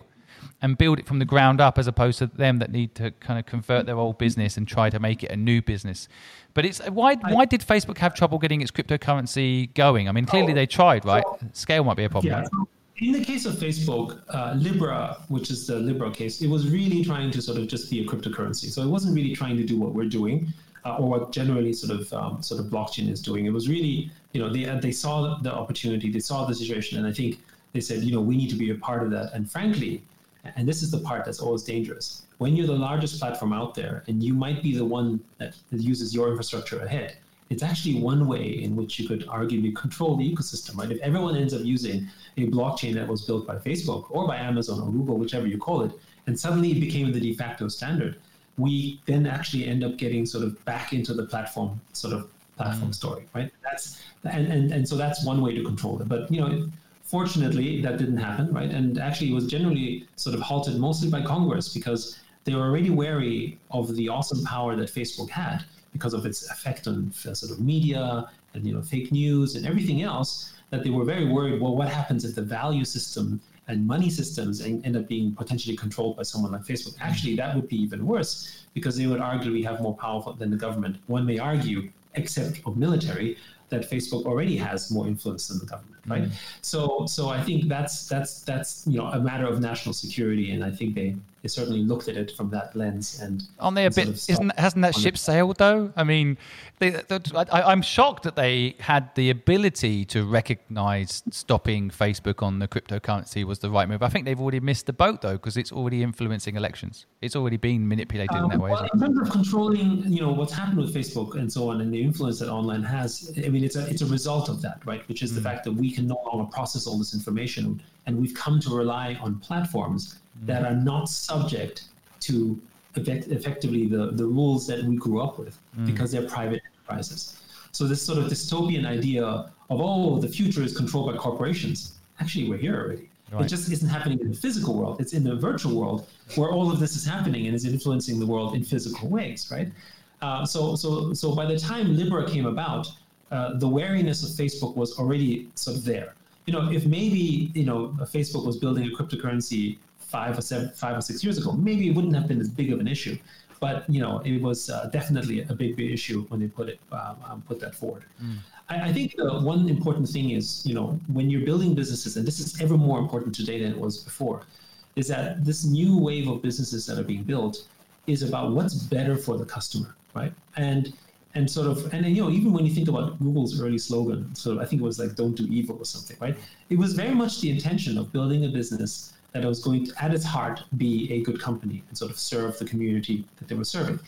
and build it from the ground up as opposed to them that need to kind of convert their old business and try to make it a new business. But it's why why did Facebook have trouble getting its cryptocurrency going? I mean, clearly they tried, right? Scale might be a problem. Yeah. In the case of Facebook, uh, Libra, which is the Libra case, it was really trying to sort of just be a cryptocurrency. So it wasn't really trying to do what we're doing uh, or what generally sort of um, sort of blockchain is doing. It was really, you know, they they saw the opportunity, they saw the situation, and I think they said, you know, we need to be a part of that. And frankly, and this is the part that's always dangerous. When you're the largest platform out there and you might be the one that uses your infrastructure ahead, it's actually one way in which you could arguably control the ecosystem, right? If everyone ends up using a blockchain that was built by Facebook or by Amazon or Google, whichever you call it, and suddenly it became the de facto standard, we then actually end up getting sort of back into the platform sort of platform mm. story, right? That's and, and and so that's one way to control it. But you know, Fortunately, that didn't happen, right? And actually, it was generally sort of halted mostly by Congress because they were already wary of the awesome power that Facebook had because of its effect on uh, sort of media and you know fake news and everything else. That they were very worried. Well, what happens if the value system and money systems end up being potentially controlled by someone like Facebook? Actually, that would be even worse because they would arguably have more power than the government. One may argue, except of military, that Facebook already has more influence than the government, right? Mm. So, so I think that's that's that's you know a matter of national security, and I think they they certainly looked at it from that lens. And aren't they a bit? Isn't hasn't that ship sailed though? I mean, they, they, I, am shocked that they had the ability to recognise stopping Facebook on the cryptocurrency was the right move. I think they've already missed the boat though because it's already influencing elections. It's already been manipulated um, in that way. Well, in terms of controlling, you know, what's happened with Facebook and so on, and the influence that online has, I mean, it's a it's a result of that, right? Which is mm. the fact that we can no longer process all this information, and we've come to rely on platforms that are not subject to effect, effectively the, the rules that we grew up with mm. because they're private enterprises. So this sort of dystopian idea of oh the future is controlled by corporations. Actually, we're here already. Right. It just isn't happening in the physical world. It's in the virtual world where all of this is happening and is influencing the world in physical ways, right? Uh, so, so, so by the time Libra came about, uh, the wariness of Facebook was already sort of there. You know, if maybe you know Facebook was building a cryptocurrency five or seven, five or six years ago, maybe it wouldn't have been as big of an issue. But you know, it was uh, definitely a big, big issue when they put it um, um, put that forward. Mm. I, I think the one important thing is, you know, when you're building businesses, and this is ever more important today than it was before, is that this new wave of businesses that are being built is about what's better for the customer, right? And and sort of and you know even when you think about Google's early slogan, sort of I think it was like "Don't do evil" or something, right? It was very much the intention of building a business that it was going to, at its heart, be a good company and sort of serve the community that they were serving,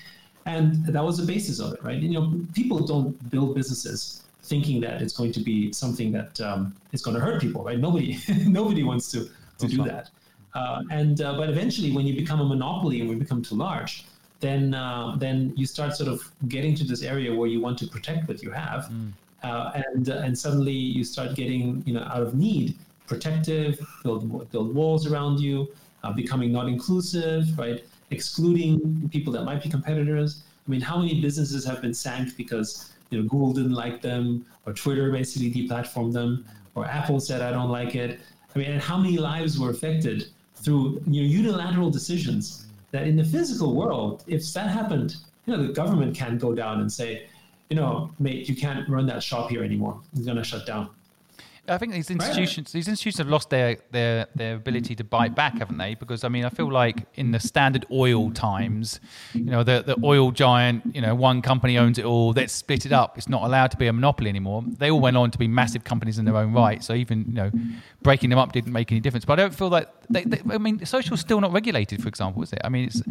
and that was the basis of it, right? You know, people don't build businesses thinking that it's going to be something that um, is going to hurt people, right? Nobody nobody wants to to do that. Uh, and uh, but eventually, when you become a monopoly and we become too large, then uh, then you start sort of getting to this area where you want to protect what you have, mm. and and suddenly you start getting you know out of need, protective, build build walls around you, uh, becoming not inclusive, right? Excluding people that might be competitors. I mean, how many businesses have been sank because you know Google didn't like them, or Twitter basically deplatformed them, or Apple said I don't like it. I mean, and how many lives were affected through you know, unilateral decisions that in the physical world, if that happened, you know, the government can go down and say, you know, mate, you can't run that shop here anymore. It's going to shut down. I think these institutions, these institutions have lost their, their their ability to bite back, haven't they? Because I mean, I feel like in the Standard Oil times, you know, the the oil giant, you know, one company owns it all. Let's split it up. It's not allowed to be a monopoly anymore. They all went on to be massive companies in their own right. So even you know, breaking them up didn't make any difference. But I don't feel like they, they I mean, social's still not regulated, for example, is it? I mean, it's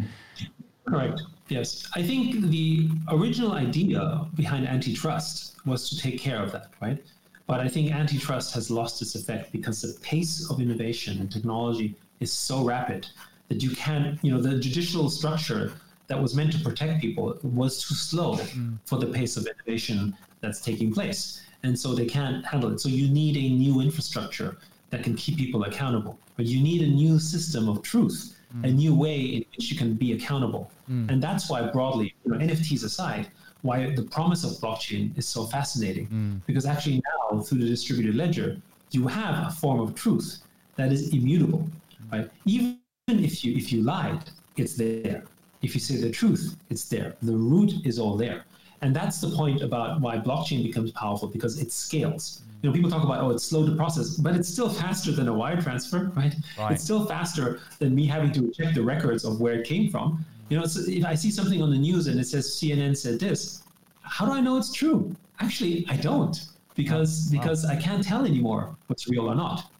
correct. Yes, I think the original idea behind antitrust was to take care of that, right? But I think antitrust has lost its effect because the pace of innovation and technology is so rapid that you can't, you know, the judicial structure that was meant to protect people was too slow mm. for the pace of innovation that's taking place. And so they can't handle it. So you need a new infrastructure that can keep people accountable. But you need a new system of truth, mm. a new way in which you can be accountable. Mm. And that's why broadly, you know, NFTs aside, why the promise of blockchain is so fascinating. Mm. Because actually now, through the distributed ledger, you have a form of truth that is immutable, right? Even if you if you lied, it's there. If you say the truth, it's there. The root is all there. And that's the point about why blockchain becomes powerful because it scales. You know, people talk about, oh, it's slow to process, but it's still faster than a wire transfer, right? right. It's still faster than me having to check the records of where it came from. You know, if I see something on the news and it says CNN said this, how do I know it's true? Actually, I don't because because I can't tell anymore what's real or not.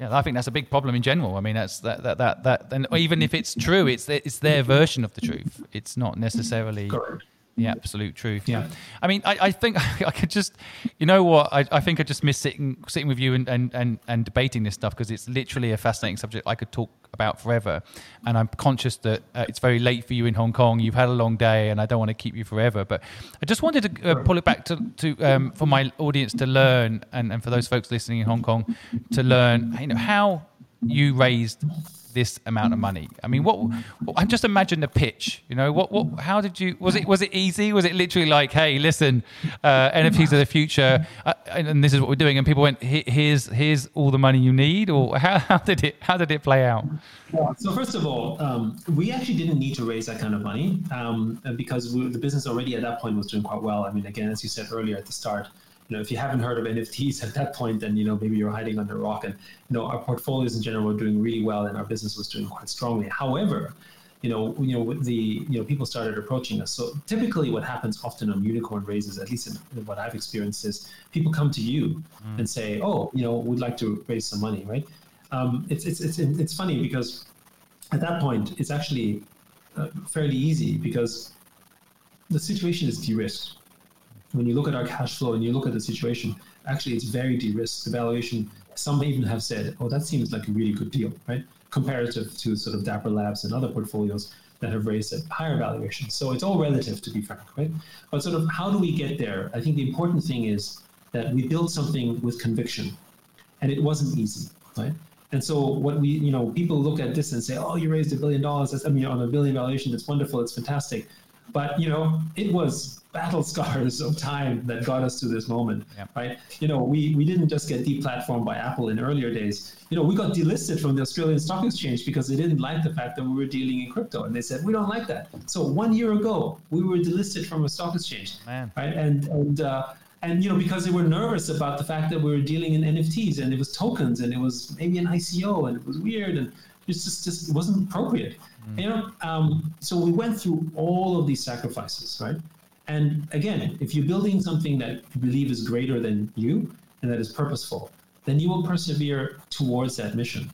Yeah, I think that's a big problem in general. I mean, that's that that that, that and even if it's mm-hmm. true, it's it's their version of the truth. It's not necessarily Correct the absolute truth. Yeah. I mean, I, I think I could just, you know what? I, I think I just miss sitting sitting with you and, and, and, and debating this stuff because it's literally a fascinating subject I could talk about forever. And I'm conscious that uh, it's very late for you in Hong Kong. You've had a long day and I don't want to keep you forever. But I just wanted to uh, pull it back to, to um, for my audience to learn and, and for those folks listening in Hong Kong to learn, you know, how you raised this amount of money? I mean, what? I just imagine the pitch. You know, what? What? How did you? Was it? Was it easy? Was it literally like, hey, listen, uh, NFTs are the future, uh, and, this is what we're doing, and people went, here's here's all the money you need, or how, how did it how did it play out? So first of all, um, we actually didn't need to raise that kind of money um, because we, the business already at that point was doing quite well. I mean, again, as you said earlier at the start you know, if you haven't heard of NFTs at that point, then you know maybe you're hiding under a rock. And you know, our portfolios in general were doing really well, and our business was doing quite strongly. However, you know, you know, the you know people started approaching us. So typically, what happens often on unicorn raises, at least in what I've experienced, is people come to you mm. and say, "Oh, you know, we'd like to raise some money," right? Um, it's, it's it's it's funny because at that point, it's actually uh, fairly easy because the situation is de-risked when you look at our cash flow and you look at the situation, actually it's very de-risked. The valuation, some even have said, oh, that seems like a really good deal, right? Comparative to sort of Dapper Labs and other portfolios that have raised at higher valuations. So it's all relative, to be frank, right? But sort of how do we get there? I think the important thing is that we build something with conviction, and it wasn't easy, right? And so what we, you know, people look at this and say, oh, you raised a billion dollars. That's, I mean, on a billion valuation, that's wonderful. It's fantastic. But, you know, it was battle scars of time that got us to this moment, yep. right? You know, we, we didn't just get deplatformed by Apple in earlier days. You know, we got delisted from the Australian Stock Exchange because they didn't like the fact that we were dealing in crypto, and they said we don't like that. So one year ago, we were delisted from a stock exchange, Man. right? And and uh, and you know because they were nervous about the fact that we were dealing in NFTs and it was tokens and it was maybe an ICO and it was weird and it's just just it wasn't appropriate. You know, um, so we went through all of these sacrifices, right? And again, if you're building something that you believe is greater than you and that is purposeful, then you will persevere towards that mission.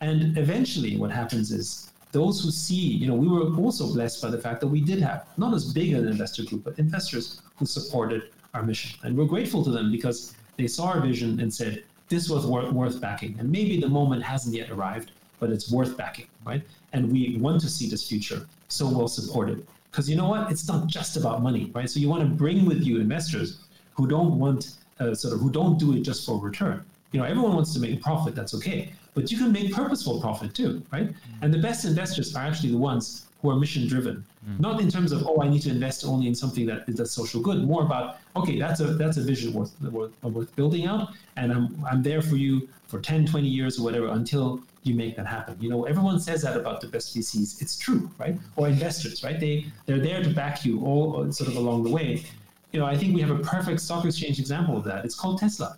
And eventually, what happens is those who see, you know, we were also blessed by the fact that we did have not as big an investor group, but investors who supported our mission. And we're grateful to them because they saw our vision and said, this was worth, worth backing. And maybe the moment hasn't yet arrived, but it's worth backing, right? And we want to see this future, so we'll support it. Because you know what? It's not just about money, right? So you want to bring with you investors who don't want uh, sort of who don't do it just for return. You know, everyone wants to make a profit. That's okay, but you can make purposeful profit too, right? Mm-hmm. And the best investors are actually the ones who are mission driven, mm. not in terms of oh I need to invest only in something that is a social good. More about okay that's a that's a vision worth worth, worth building out, and I'm I'm there for you for 10, 20 years or whatever until you make that happen. You know everyone says that about the best VCs. It's true, right? Or investors, right? They they're there to back you all uh, sort of along the way. You know I think we have a perfect stock exchange example of that. It's called Tesla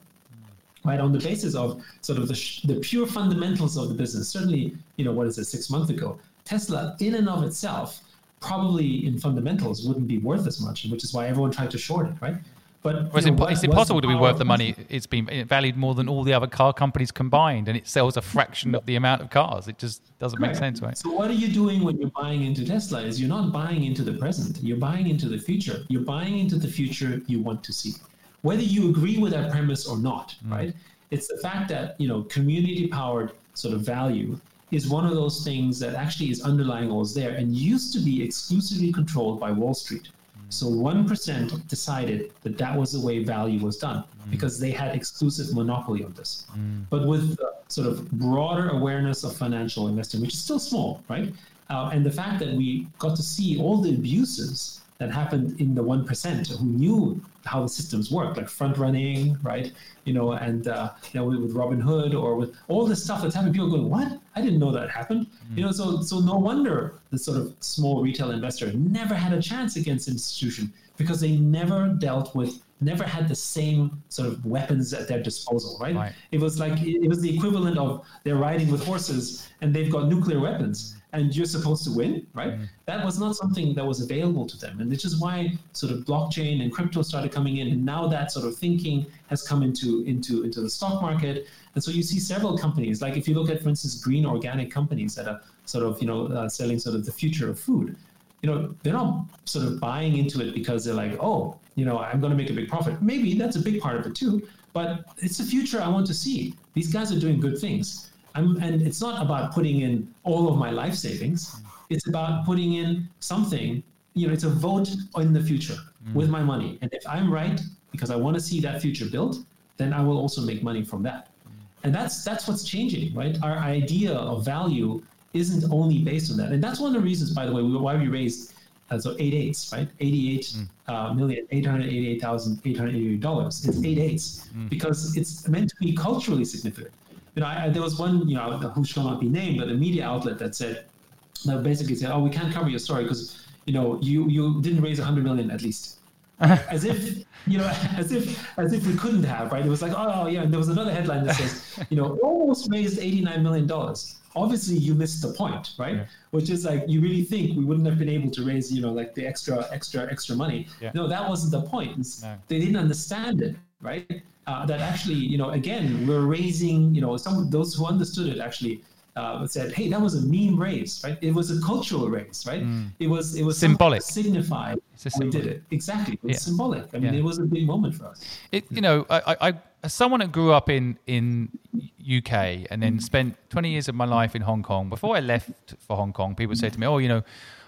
right on the basis of sort of the, sh- the pure fundamentals of the business certainly you know what is it six months ago Tesla, in and of itself, probably in fundamentals wouldn't be worth as much, which is why everyone tried to short it, right? But well, know, it's, impossible to be worth the money. It's been valued more than all the other car companies combined, and it sells a fraction of the amount of cars. It just doesn't Correct. make sense, right? So what are you doing when you're buying into Tesla? Is you're not buying into the present. You're buying into the future. You're buying into the future you want to see, whether you agree with that premise or not, mm. right? It's the fact that you know community-powered sort of value is one of those things that actually is underlying all is there and used to be exclusively controlled by Wall Street. So 1% decided that that was the way value was done because they had exclusive monopoly on this. Mm. But with sort of broader awareness of financial investing, which is still small, right? Uh, and the fact that we got to see all the abuses that happened in the 1% who knew how the systems work, like front running, right? You know, and uh, you know, with, with Robinhood or with all this stuff that's happening, people going, "What? I didn't know that happened." Mm-hmm. You know, so so no wonder the sort of small retail investor never had a chance against institution because they never dealt with never had the same sort of weapons at their disposal, right? right. It was like it was the equivalent of they're riding with horses and they've got nuclear weapons and you're supposed to win, right? Mm-hmm. That was not something that was available to them. And which is why sort of blockchain and crypto started coming in. And now that sort of thinking has come into, into, into the stock market. And so you see several companies, like if you look at, for instance, green organic companies that are sort of, you know, uh, selling sort of the future of food, you know, they're not sort of buying into it because they're like, oh, you know, I'm going to make a big profit. Maybe that's a big part of it too, but it's the future I want to see. These guys are doing good things. I'm, and it's not about putting in all of my life savings. It's about putting in something. You know, it's a vote in the future mm. with my money. And if I'm right because I want to see that future built, then I will also make money from that. Mm. And that's that's what's changing, right? Our idea of value isn't only based on that. And that's one of the reasons, by the way, why we raised uh, so eight eights, right? Eighty-eight mm. uh, million, eight hundred eighty-eight thousand, eight hundred eighty-eight dollars. It's eight eights mm. because it's meant to be culturally significant you know, I, there was one, you know, who shall not be named, but a media outlet that said, that basically said, oh, we can't cover your story because, you know, you, you didn't raise 100 million at least. as if, you know, as if, as if we couldn't have, right? It was like, oh, yeah. And there was another headline that says, you know, almost raised $89 million. Obviously, you missed the point, right? Yeah. Which is like, you really think we wouldn't have been able to raise, you know, like the extra, extra, extra money. Yeah. No, that wasn't the point. No. They didn't understand it, right? Uh, that actually, you know, again, we're raising, you know, some of those who understood it actually uh, said, "Hey, that was a meme race, right? It was a cultural race, right? Mm. It was it was symbolic, signified. We did it exactly. It was yeah. symbolic. I mean, yeah. it was a big moment for us. It, you know, I, I, as someone that grew up in in UK and then spent 20 years of my life in Hong Kong. Before I left for Hong Kong, people said to me, "Oh, you know,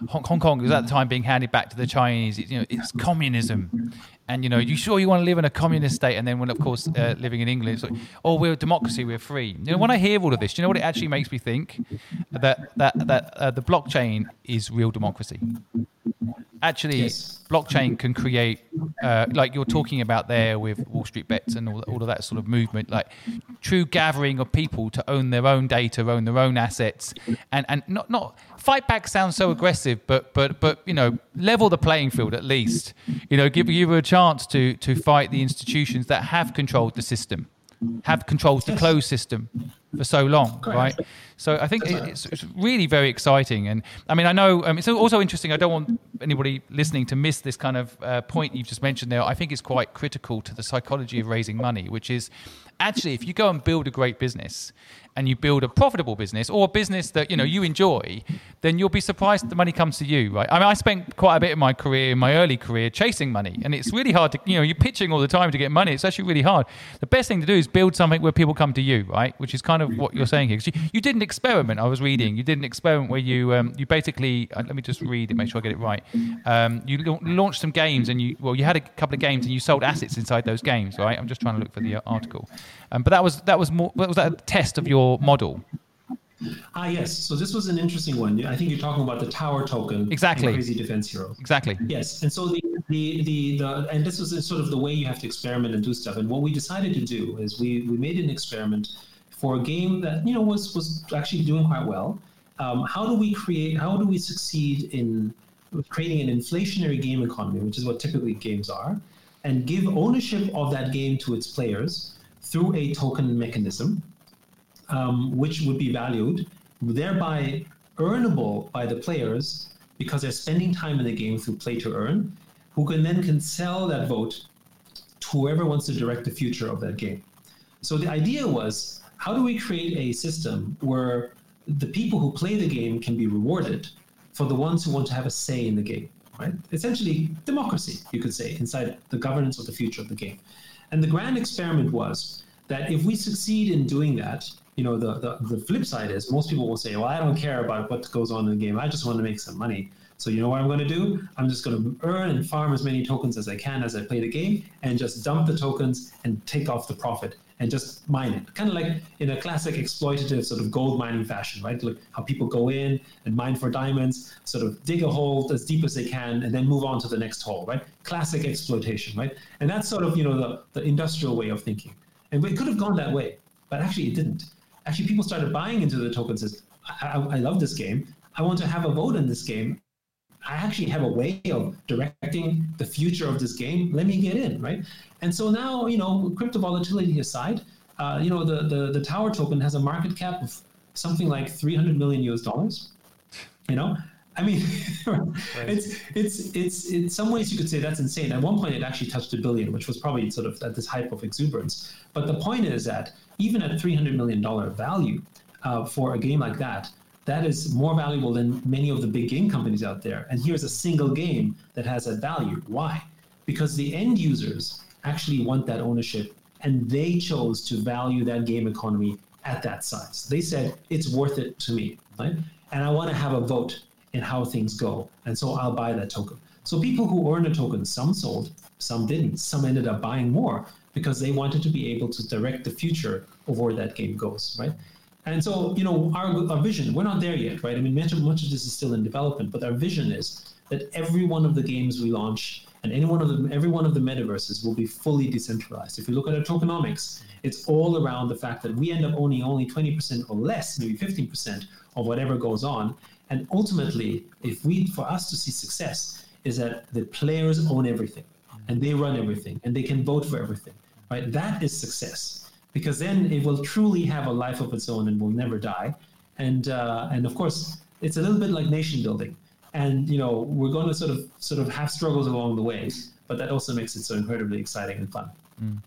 Hong, Hong Kong was at the time being handed back to the Chinese. It, you know, it's communism." And you know, you sure you want to live in a communist state? And then, when of course, uh, living in England, it's like, oh, we're a democracy, we're free. You know, when I hear all of this, do you know what it actually makes me think? That that that uh, the blockchain is real democracy. actually yes. blockchain can create, uh, like you're talking about there with Wall Street bets and all, all of that sort of movement, like true gathering of people to own their own data, own their own assets, and and not not fight back sounds so aggressive, but but but you know level the playing field at least. You know, give you a chance to to fight the institutions that have controlled the system have controlled the closed system for so long, right? So I think it's, it's, really very exciting. And I mean, I know um, it's also interesting. I don't want anybody listening to miss this kind of uh, point you've just mentioned there. I think it's quite critical to the psychology of raising money, which is actually if you go and build a great business and you build a profitable business or a business that you know you enjoy, then you'll be surprised the money comes to you, right? I mean, I spent quite a bit of my career, in my early career, chasing money, and it's really hard to you know you're pitching all the time to get money. It's actually really hard. The best thing to do is build something where people come to you, right? Which is kind of what you're saying here. You, you, did an experiment. I was reading. You did an experiment where you um, you basically uh, let me just read it, make sure I get it right. Um, you la- launched some games, and you well you had a couple of games, and you sold assets inside those games, right? I'm just trying to look for the uh, article. Um, but that was that was more was that a test of your model? Ah, yes. So this was an interesting one. I think you're talking about the tower token. Exactly. Crazy Defense Hero. Exactly. Yes. And so the, the, the, the, and this was sort of the way you have to experiment and do stuff. And what we decided to do is we, we made an experiment for a game that, you know, was, was actually doing quite well. Um, how do we create, how do we succeed in creating an inflationary game economy, which is what typically games are, and give ownership of that game to its players through a token mechanism um, which would be valued, thereby earnable by the players because they're spending time in the game through play to earn, who can then can sell that vote to whoever wants to direct the future of that game. So the idea was, how do we create a system where the people who play the game can be rewarded for the ones who want to have a say in the game, right? Essentially, democracy, you could say, inside the governance of the future of the game. And the grand experiment was that if we succeed in doing that, you know, the, the, the flip side is most people will say, well, I don't care about what goes on in the game. I just want to make some money. So you know what I'm going to do? I'm just going to earn and farm as many tokens as I can as I play the game and just dump the tokens and take off the profit and just mine it. Kind of like in a classic exploitative sort of gold mining fashion, right? Like how people go in and mine for diamonds, sort of dig a hole as deep as they can and then move on to the next hole, right? Classic exploitation, right? And that's sort of, you know, the, the industrial way of thinking. And it could have gone that way, but actually it didn't actually people started buying into the token says I, I, I love this game i want to have a vote in this game i actually have a way of directing the future of this game. Let me get in right? And so now you know crypto volatility aside uh, you know the, the the tower token has a market cap of something like 300 million us dollars you know? I mean, it's it's it's in some ways you could say that's insane. At one point, it actually touched a billion, which was probably sort of at this hype of exuberance. But the point is that even at three hundred million dollar value uh, for a game like that, that is more valuable than many of the big game companies out there. And here's a single game that has that value. Why? Because the end users actually want that ownership, and they chose to value that game economy at that size. They said it's worth it to me, right? And I want to have a vote in how things go. And so I'll buy that token. So people who earned a token, some sold, some didn't. Some ended up buying more because they wanted to be able to direct the future of where that game goes, right? And so, you know, our, our vision, we're not there yet, right? I mean, much of, much of this is still in development, but our vision is that every one of the games we launch and any one of them, every one of the metaverses will be fully decentralized. If you look at our tokenomics, it's all around the fact that we end up owning only 20% or less, maybe 15% of whatever goes on, and ultimately, if we, for us to see success, is that the players own everything and they run everything and they can vote for everything, right? That is success because then it will truly have a life of its own and will never die. And uh, and of course, it's a little bit like nation building. And you know, we're going to sort of sort of have struggles along the way, but that also makes it so incredibly exciting and fun. Mm.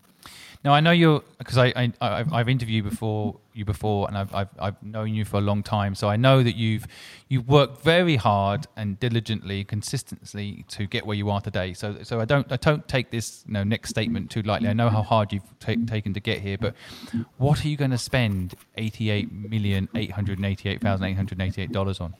Now I know you're because I, I I've interviewed before you before, and I've, I've I've known you for a long time, so I know that you've you've worked very hard and diligently, consistently to get where you are today. So so I don't I don't take this you know, next statement too lightly. I know how hard you've ta- taken to get here, but what are you going to spend eighty eight million eight hundred eighty eight thousand eight hundred eighty eight dollars on?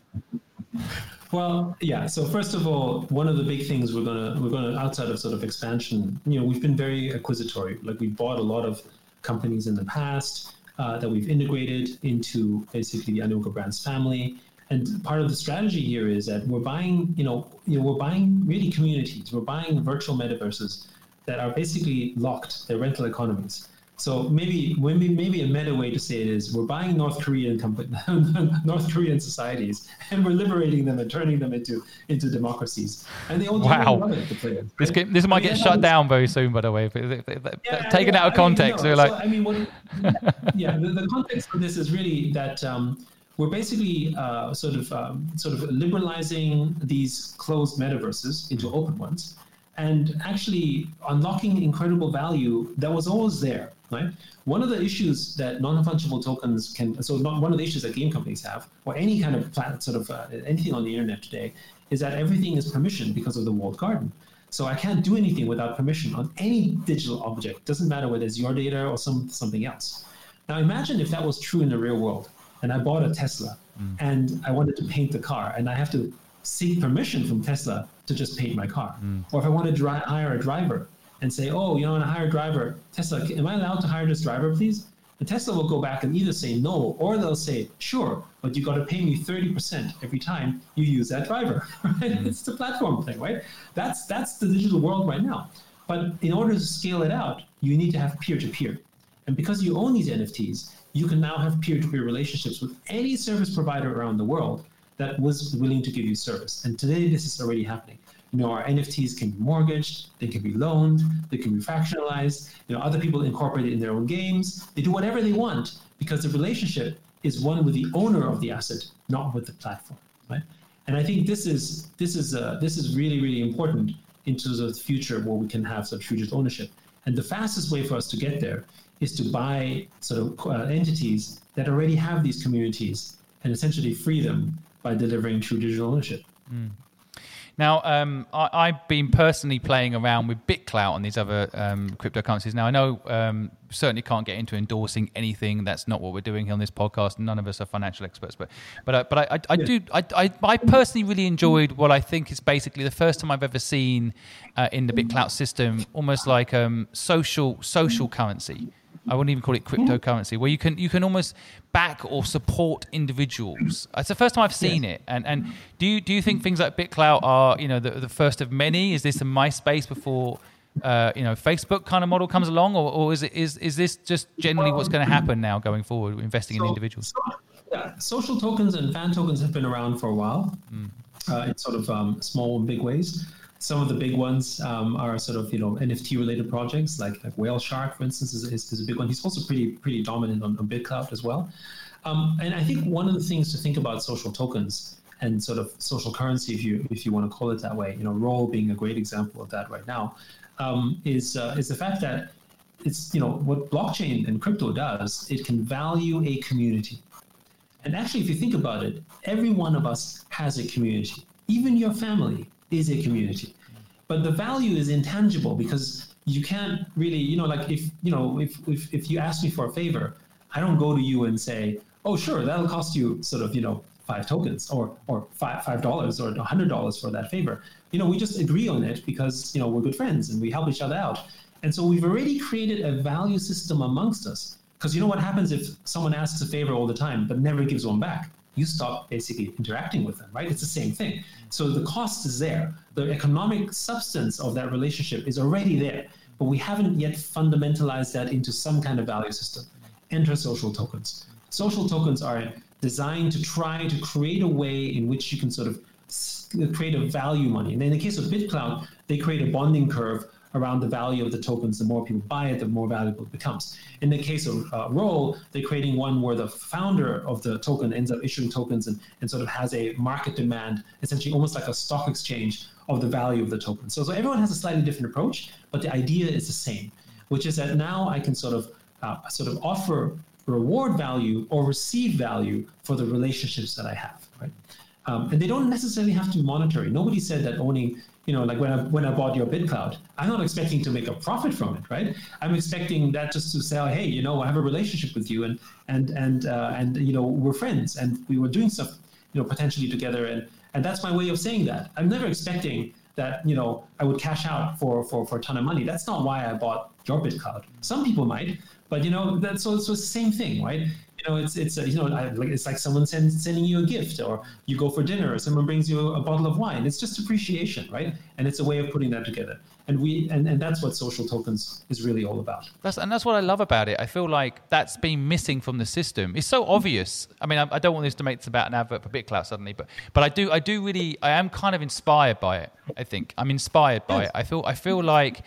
Well, yeah. So first of all, one of the big things we're gonna we're gonna outside of sort of expansion, you know, we've been very acquisitory. Like we bought a lot of companies in the past uh, that we've integrated into basically the Animoca Brands family, And part of the strategy here is that we're buying, you know, you know, we're buying really communities. We're buying virtual metaverses that are basically locked. They're rental economies. So maybe maybe maybe a meta way to say it is we're buying North Korean company, North Korean societies and we're liberating them and turning them into into democracies. And they all wow. love it, players. This game, this might get shut down very soon, by the way. Yeah, taken yeah, out of context, I mean, like. So, I mean, what, yeah, the, the, context of this is really that. Um, we're basically uh, sort of um, sort of liberalizing these closed metaverses into open ones, and actually unlocking incredible value that was always there. Right. One of the issues that non-fungible tokens can so not, one of the issues that game companies have, or any kind of plat, sort of uh, anything on the internet today, is that everything is permission because of the walled garden. So I can't do anything without permission on any digital object. Doesn't matter whether it's your data or some something else. Now imagine if that was true in the real world and I bought a Tesla mm. and I wanted to paint the car and I have to seek permission from Tesla to just paint my car. Mm. Or if I want to hire a driver and say, oh, you know, I want to hire a driver, Tesla, am I allowed to hire this driver, please? The Tesla will go back and either say no or they'll say, sure, but you got to pay me 30% every time you use that driver. Right? Mm. It's the platform thing, right? That's that's the digital world right now. But in order to scale it out, you need to have peer to peer. And because you own these NFTs, you can now have peer-to-peer relationships with any service provider around the world that was willing to give you service. And today, this is already happening. You know, our NFTs can be mortgaged, they can be loaned, they can be fractionalized. You know, other people incorporate it in their own games. They do whatever they want because the relationship is one with the owner of the asset, not with the platform, right? And I think this is this is uh, this is really really important into the future where we can have future ownership. And the fastest way for us to get there is to buy sort of uh, entities that already have these communities and essentially free them by delivering true digital ownership. Mm. Now, um, I, have been personally playing around with BitClout and these other um, cryptocurrencies. Now, I know um, certainly can't get into endorsing anything. That's not what we're doing here on this podcast. None of us are financial experts, but but uh, but I, I, I yeah. do. I, I, I personally really enjoyed what I think is basically the first time I've ever seen uh, in the BitClout system, almost like um, social social currency. I wouldn't even call it cryptocurrency, where you can you can almost back or support individuals. It's the first time I've seen yes. it. And and do you do you think things like BitClout are you know the, the first of many? Is this a MySpace before? Uh, you know, Facebook kind of model comes along, or, or is it is is this just generally what's going to happen now going forward, investing so, in individuals? So, yeah, social tokens and fan tokens have been around for a while, mm. uh, in sort of um, small and big ways. Some of the big ones um, are sort of you know NFT related projects like like Whale Shark, for instance, is, is, is, a big one. He's also pretty pretty dominant on, on BitClout as well. Um, and I think one of the things to think about social tokens and sort of social currency, if you if you want to call it that way, you know, Roll being a great example of that right now, um, is uh, is the fact that it's you know what blockchain and crypto does. It can value a community, and actually, if you think about it, every one of us has a community. Even your family is a community. But the value is intangible because you can't really, you know, like if, you know, if, if, if you ask me for a favor, I don't go to you and say, oh, sure, that'll cost you sort of, you know, five tokens or, or five, five dollars or a hundred dollars for that favor. You know, we just agree on it because, you know, we're good friends and we help each other out. And so we've already created a value system amongst us. Because you know what happens if someone asks a favor all the time but never gives one back? You stop basically interacting with them, right? It's the same thing. So the cost is there. The economic substance of that relationship is already there, but we haven't yet fundamentalized that into some kind of value system. Enter social tokens. Social tokens are designed to try to create a way in which you can sort of create a value money. And in the case of BitClout, they create a bonding curve around the value of the tokens. The more people buy it, the more valuable it becomes. In the case of uh, Roll, they're creating one where the founder of the token ends up issuing tokens and, and sort of has a market demand, essentially almost like a stock exchange of the value of the token. So, so everyone has a slightly different approach, but the idea is the same, which is that now I can sort of uh, sort of offer reward value or receive value for the relationships that I have? Um, and they don't necessarily have to be monetary. Nobody said that owning you know, like when I when I bought your BitClout, I'm not expecting to make a profit from it, right? I'm expecting that just to say, hey, you know, I have a relationship with you, and and and uh, and you know, we're friends, and we were doing stuff, you know, potentially together, and and that's my way of saying that. I'm never expecting that you know I would cash out for for for a ton of money. That's not why I bought your BitClout. Some people might, but you know, that's so, so it's the same thing, right? You know, it's it's you know, like it's like someone sends sending you a gift, or you go for dinner, or someone brings you a bottle of wine. It's just appreciation, right? And it's a way of putting that together. And we and, and that's what social tokens is really all about. That's and that's what I love about it. I feel like that's been missing from the system. It's so obvious. I mean, I, I don't want this to make this about an advert for BitClout suddenly, but but I do I do really I am kind of inspired by it. I think I'm inspired by yes. it. I feel I feel like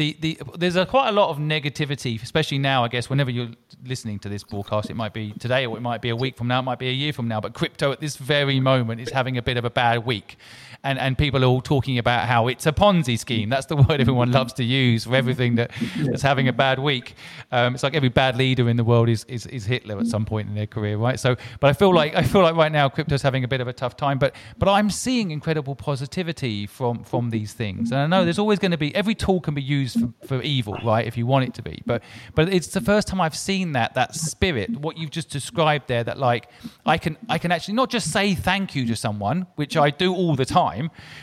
the, the there's a, quite a lot of negativity, especially now. I guess whenever you're listening to this broadcast, it might be today or it might be a week from now, it might be a year from now. But crypto at this very moment is having a bit of a bad week, and and people are all talking about how it's a Ponzi scheme. That's the word everyone loves to use for everything that, that's having a bad week. Um, it's like every bad leader in the world is, is is Hitler at some point in their career, right? So, but I feel like I feel like right now crypto's having a bit of a tough time. But but I'm seeing incredible positivity from from these things, and I know there's always going to be every tool can be used for, for evil, right? If you want it to be, but but it's the first time I've seen that that spirit, what you've just described there. That like I can I can actually not just say thank you to someone, which I do all the time,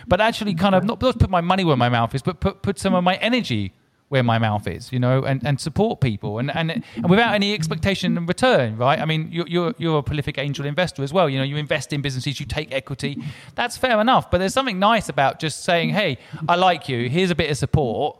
but actually kind of not, not put my money where my mouth is, but put put some of my energy where my mouth is, you know, and, and support people and, and, and without any expectation in return, right? I mean, you're, you're, you're a prolific angel investor as well. You know, you invest in businesses, you take equity. That's fair enough. But there's something nice about just saying, hey, I like you. Here's a bit of support.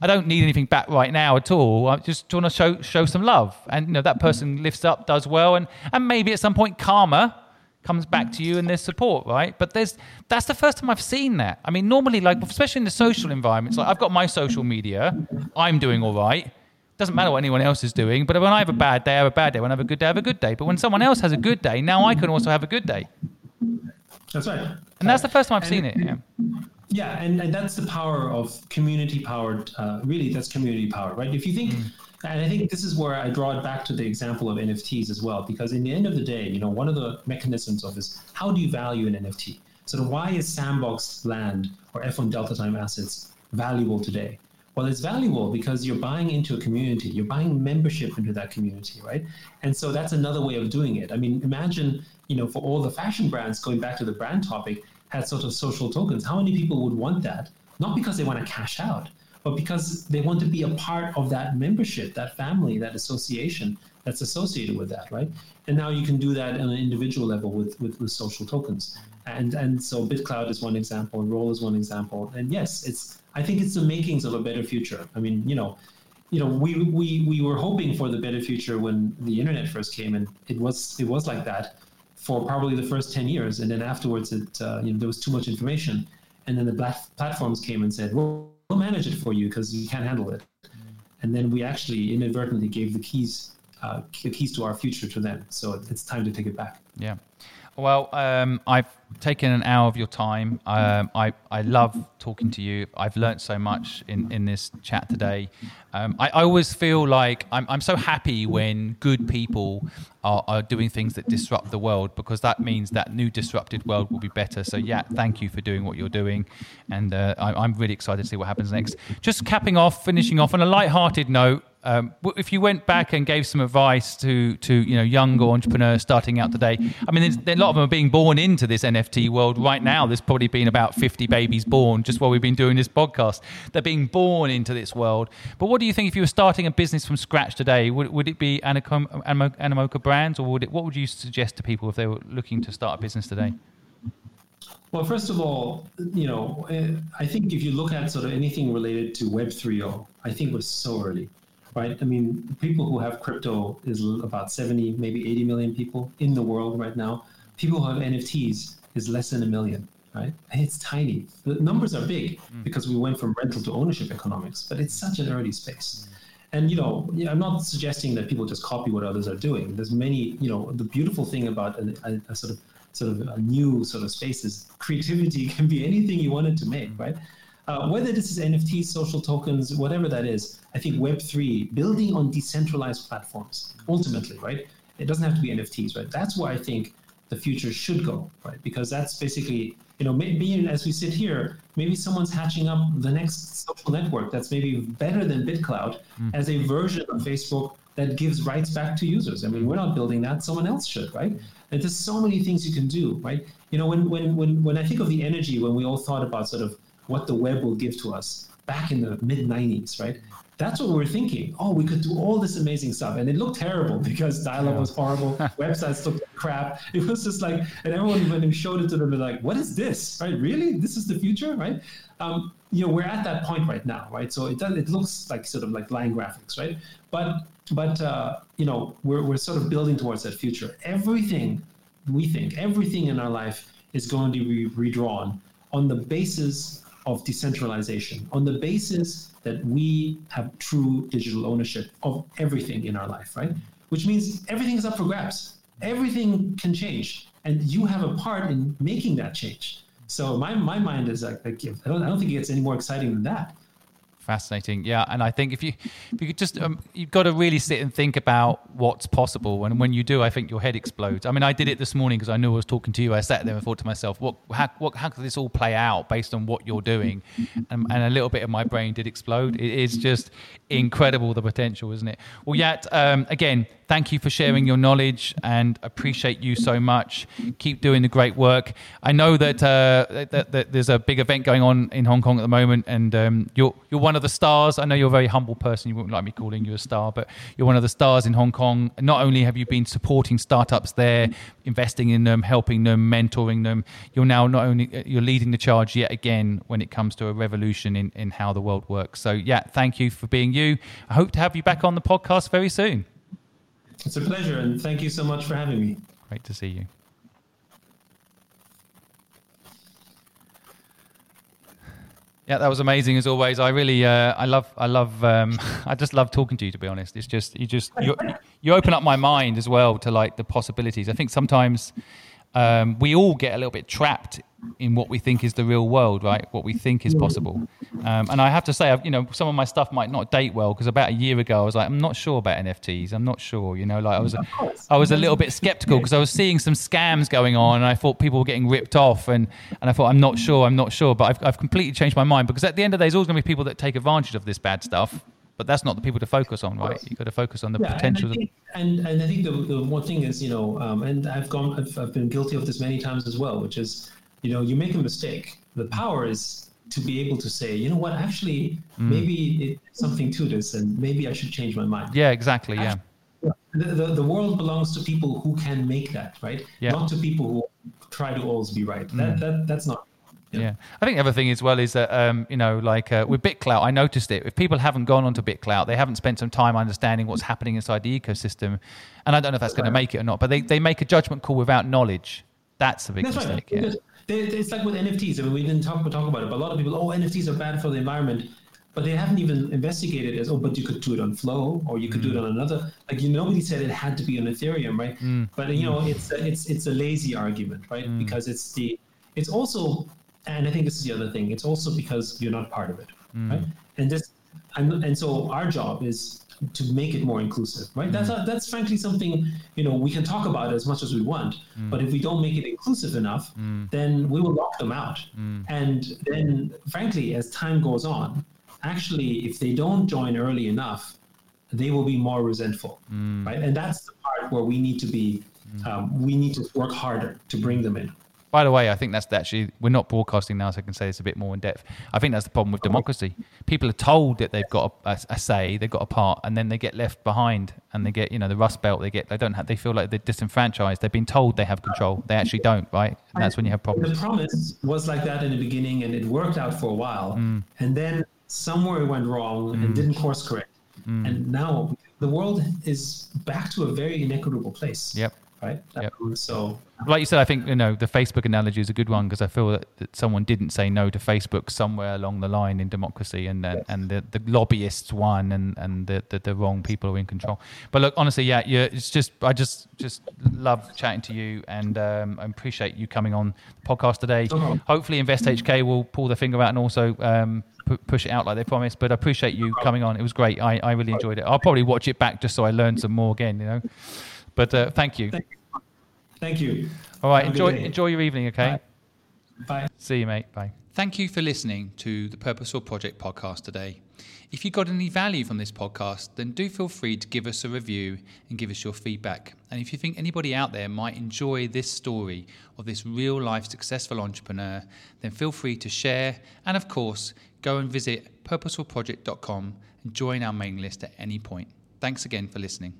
I don't need anything back right now at all. I just want to show show some love, and you know that person lifts up, does well, and and maybe at some point karma comes back to you and there's support, right? But there's that's the first time I've seen that. I mean, normally, like especially in the social environments, like I've got my social media, I'm doing all right. Doesn't matter what anyone else is doing, but when I have a bad day, I have a bad day. When I have a good day, I have a good day. But when someone else has a good day, now I can also have a good day. That's right. And that's the first time I've and seen it. Yeah. Yeah, and, and that's the power of community powered. Uh, really, that's community powered, right? If you think, mm. And I think this is where I draw it back to the example of NFTs as well, because in the end of the day, you know, one of the mechanisms of is how do you value an NFT? So why is Sandbox land or F1 Delta Time assets valuable today? Well, it's valuable because you're buying into a community, you're buying membership into that community, right? And so that's another way of doing it. I mean, imagine, you know, for all the fashion brands, going back to the brand topic, had sort of social tokens, how many people would want that? Not because they want to cash out, but because they want to be a part of that membership, that family, that association that's associated with that, right? And now you can do that on an individual level with, with, with social tokens. And and so BitClout is one example, Roll is one example. And yes, it's I think it's the makings of a better future. I mean, you know, you know, we, we, we were hoping for the better future when the internet first came, and it was it was like that for probably the first 10 years. And then afterwards, it, uh, you know, there was too much information. And then the black platforms came and said, well, we'll manage it for you because you can't handle it. And then we actually inadvertently gave the keys, uh, the keys to our future to them. So it's time to take it back. Yeah. Well, um, I've taken an hour of your time. Um, I, I love talking to you. I've learned so much in, in this chat today. Um, I, I, always feel like I'm, I'm so happy when good people are, are doing things that disrupt the world because that means that new disrupted world will be better. So, yeah, thank you for doing what you're doing. And uh, I, am really excited to see what happens next. Just capping off, finishing off on a light-hearted note. Um, if you went back and gave some advice to to you know younger entrepreneurs starting out today, I mean, a lot of them are being born into this NFT world right now. There's probably been about 50 babies born just while we've been doing this podcast. They're being born into this world. But what do you think if you were starting a business from scratch today? Would, would it be Animoca Brands, or would it? What would you suggest to people if they were looking to start a business today? Well, first of all, you know, eh, I think if you look at sort of anything related to Web 3.0, I think we're so early right? I mean, people who have crypto is about 70, maybe 80 million people in the world right now. People who have NFTs is less than a million, right? It's tiny. The numbers are big mm. because we went from rental to ownership economics, but it's such an early space. And you know, I'm not suggesting that people just copy what others are doing. There's many, you know, the beautiful thing about a, a, a sort of sort of a new sort of space is creativity can be anything you want it to make, right? Uh, whether this is NFTs, social tokens, whatever that is, I think Web3, building on decentralized platforms, ultimately, right? It doesn't have to be NFTs, right? That's where I think the future should go, right? Because that's basically, you know, maybe as we sit here, maybe someone's hatching up the next social network that's maybe better than BitClout mm. as a version of Facebook that gives rights back to users. I mean, we're not building that; someone else should, right? And there's so many things you can do, right? You know, when when when when I think of the energy, when we all thought about sort of what the web will give to us back in the mid 90s, right? that's what we were thinking. Oh, we could do all this amazing stuff. And it looked terrible because dial-up yeah. was horrible. Websites looked like crap. It was just like, and everyone, when we showed it to them, they're like, what is this? Right? Really? This is the future? Right? Um, you know, we're at that point right now, right? So it does, it looks like sort of like line graphics, right? But, but, uh, you know, we're, we're sort of building towards that future. Everything we think, everything in our life is going to be redrawn on the basis of decentralization, on the basis that we have true digital ownership of everything in our life, right? Which means everything is up for grabs. Everything can change, and you have a part in making that change. So my, my mind is like, like I don't I don't think it gets any more exciting than that. Fascinating, yeah. And I think if you if you could just um, you've got to really sit and think about what's possible. And when you do, I think your head explodes. I mean, I did it this morning because I knew I was talking to you. I sat there and thought to myself, what how what how could this all play out based on what you're doing? And, and a little bit of my brain did explode. It is just incredible the potential, isn't it? Well, yet um, again, thank you for sharing your knowledge and appreciate you so much. Keep doing the great work. I know that, uh, that, that, there's a big event going on in Hong Kong at the moment, and um, you're you're one of the stars. I know you're a very humble person. You wouldn't like me calling you a star, but you're one of the stars in Hong Kong. Not only have you been supporting startups there, investing in them, helping them, mentoring them, you're now not only uh, you're leading the charge yet again when it comes to a revolution in, in how the world works. So yeah, thank you for being you. I hope to have you back on the podcast very soon. It's a pleasure, and thank you so much for having me. Great to see you. Yeah, that was amazing as always. I really, uh, I love, I love, um, I just love talking to you. To be honest, it's just you just you, you open up my mind as well to like the possibilities. I think sometimes um, we all get a little bit trapped in what we think is the real world, right? What we think is possible. Um, and I have to say, you know, some of my stuff might not date well because about a year ago I was like, I'm not sure about NFTs. I'm not sure, you know, like I was, I was a little bit skeptical because I was seeing some scams going on and I thought people were getting ripped off and, and I thought, I'm not sure, I'm not sure. But I've, I've completely changed my mind because at the end of the day, there's always going to be people that take advantage of this bad stuff. But that's not the people to focus on, right? You've got to focus on the yeah, potential. And I, think, and, and I think the, the one thing is, you know, um, and I've gone, I've, I've been guilty of this many times as well, which is, you know, you make a mistake. The power is to be able to say, you know what, actually, mm. maybe it's something to this, and maybe I should change my mind. Yeah, exactly. Actually, yeah. The, the, the, world belongs to people who can make that, right? Yeah. Not to people who try to always be right. Mm. That, that that's not. Yeah. I think the other thing as well is that um, you know, like uh, with BitClout, I noticed it. If people haven't gone onto BitClout, they haven't spent some time understanding what's happening inside the ecosystem, and I don't know if that's going to make it or not. But they, they make a judgment call without knowledge. That's a big that's mistake. Right. Yeah it's like with NFTs. I mean, we didn't talk, talk about it, but a lot of people, oh, NFTs are bad for the environment, but they haven't even investigated as, oh, but you could do it on Flow or you could mm. do it mm. on another. Like, you nobody said it had to be on Ethereum, right? Mm. But you know, mm. it's a, it's it's a lazy argument, right? Mm. Because it's the it's also, and I think this is the other thing. It's also because you're not part of it, mm. right? And this, and, and so our job is to make it more inclusive, right? Mm. That's a, that's frankly something you know we can talk about as much as we want, mm. but if we don't make it inclusive enough, mm. then we will lock them out. Mm. And then, frankly, as time goes on, actually, if they don't join early enough, they will be more resentful, mm. right? And that's the part where we need to be, mm. um, we need to work harder to bring them in. By the way, I think that's actually we're not broadcasting now, so I can say this a bit more in depth. I think that's the problem with democracy. People are told that they've got a, a, say, they've got a part, and then they get left behind, and they get you know the rust belt. They get they don't have, they feel like they're disenfranchised. They've been told they have control, they actually don't, right? And that's when you have problems. The promise was like that in the beginning, and it worked out for a while, mm. and then somewhere it went wrong mm. and didn't course correct, mm. and now the world is back to a very inequitable place. Yep right? Yep. Um, so, like you said, I think you know the Facebook analogy is a good one because I feel that, that, someone didn't say no to Facebook somewhere along the line in democracy, and yes. and the, the lobbyists won, and and the, the, the wrong people are in control. But look, honestly, yeah, yeah, it's just I just just love chatting to you, and um, I appreciate you coming on the podcast today. Okay. Hopefully, Invest HK will pull their finger out and also. Um, push it out like they promised. But I appreciate you coming on. It was great. I, I really enjoyed it. I'll probably watch it back just so I learn some more again. You know. But uh, thank you. Thank you. Thank you. All right. enjoy enjoy your evening. Okay. Bye. Bye. See you, mate. Bye. Thank you for listening to the Purposeful Project podcast today. If you got any value from this podcast, then do feel free to give us a review and give us your feedback. And if you think anybody out there might enjoy this story of this real life successful entrepreneur, then feel free to share and, of course, go and visit purposefulproject.com and join our mailing list at any point. Thanks again for listening.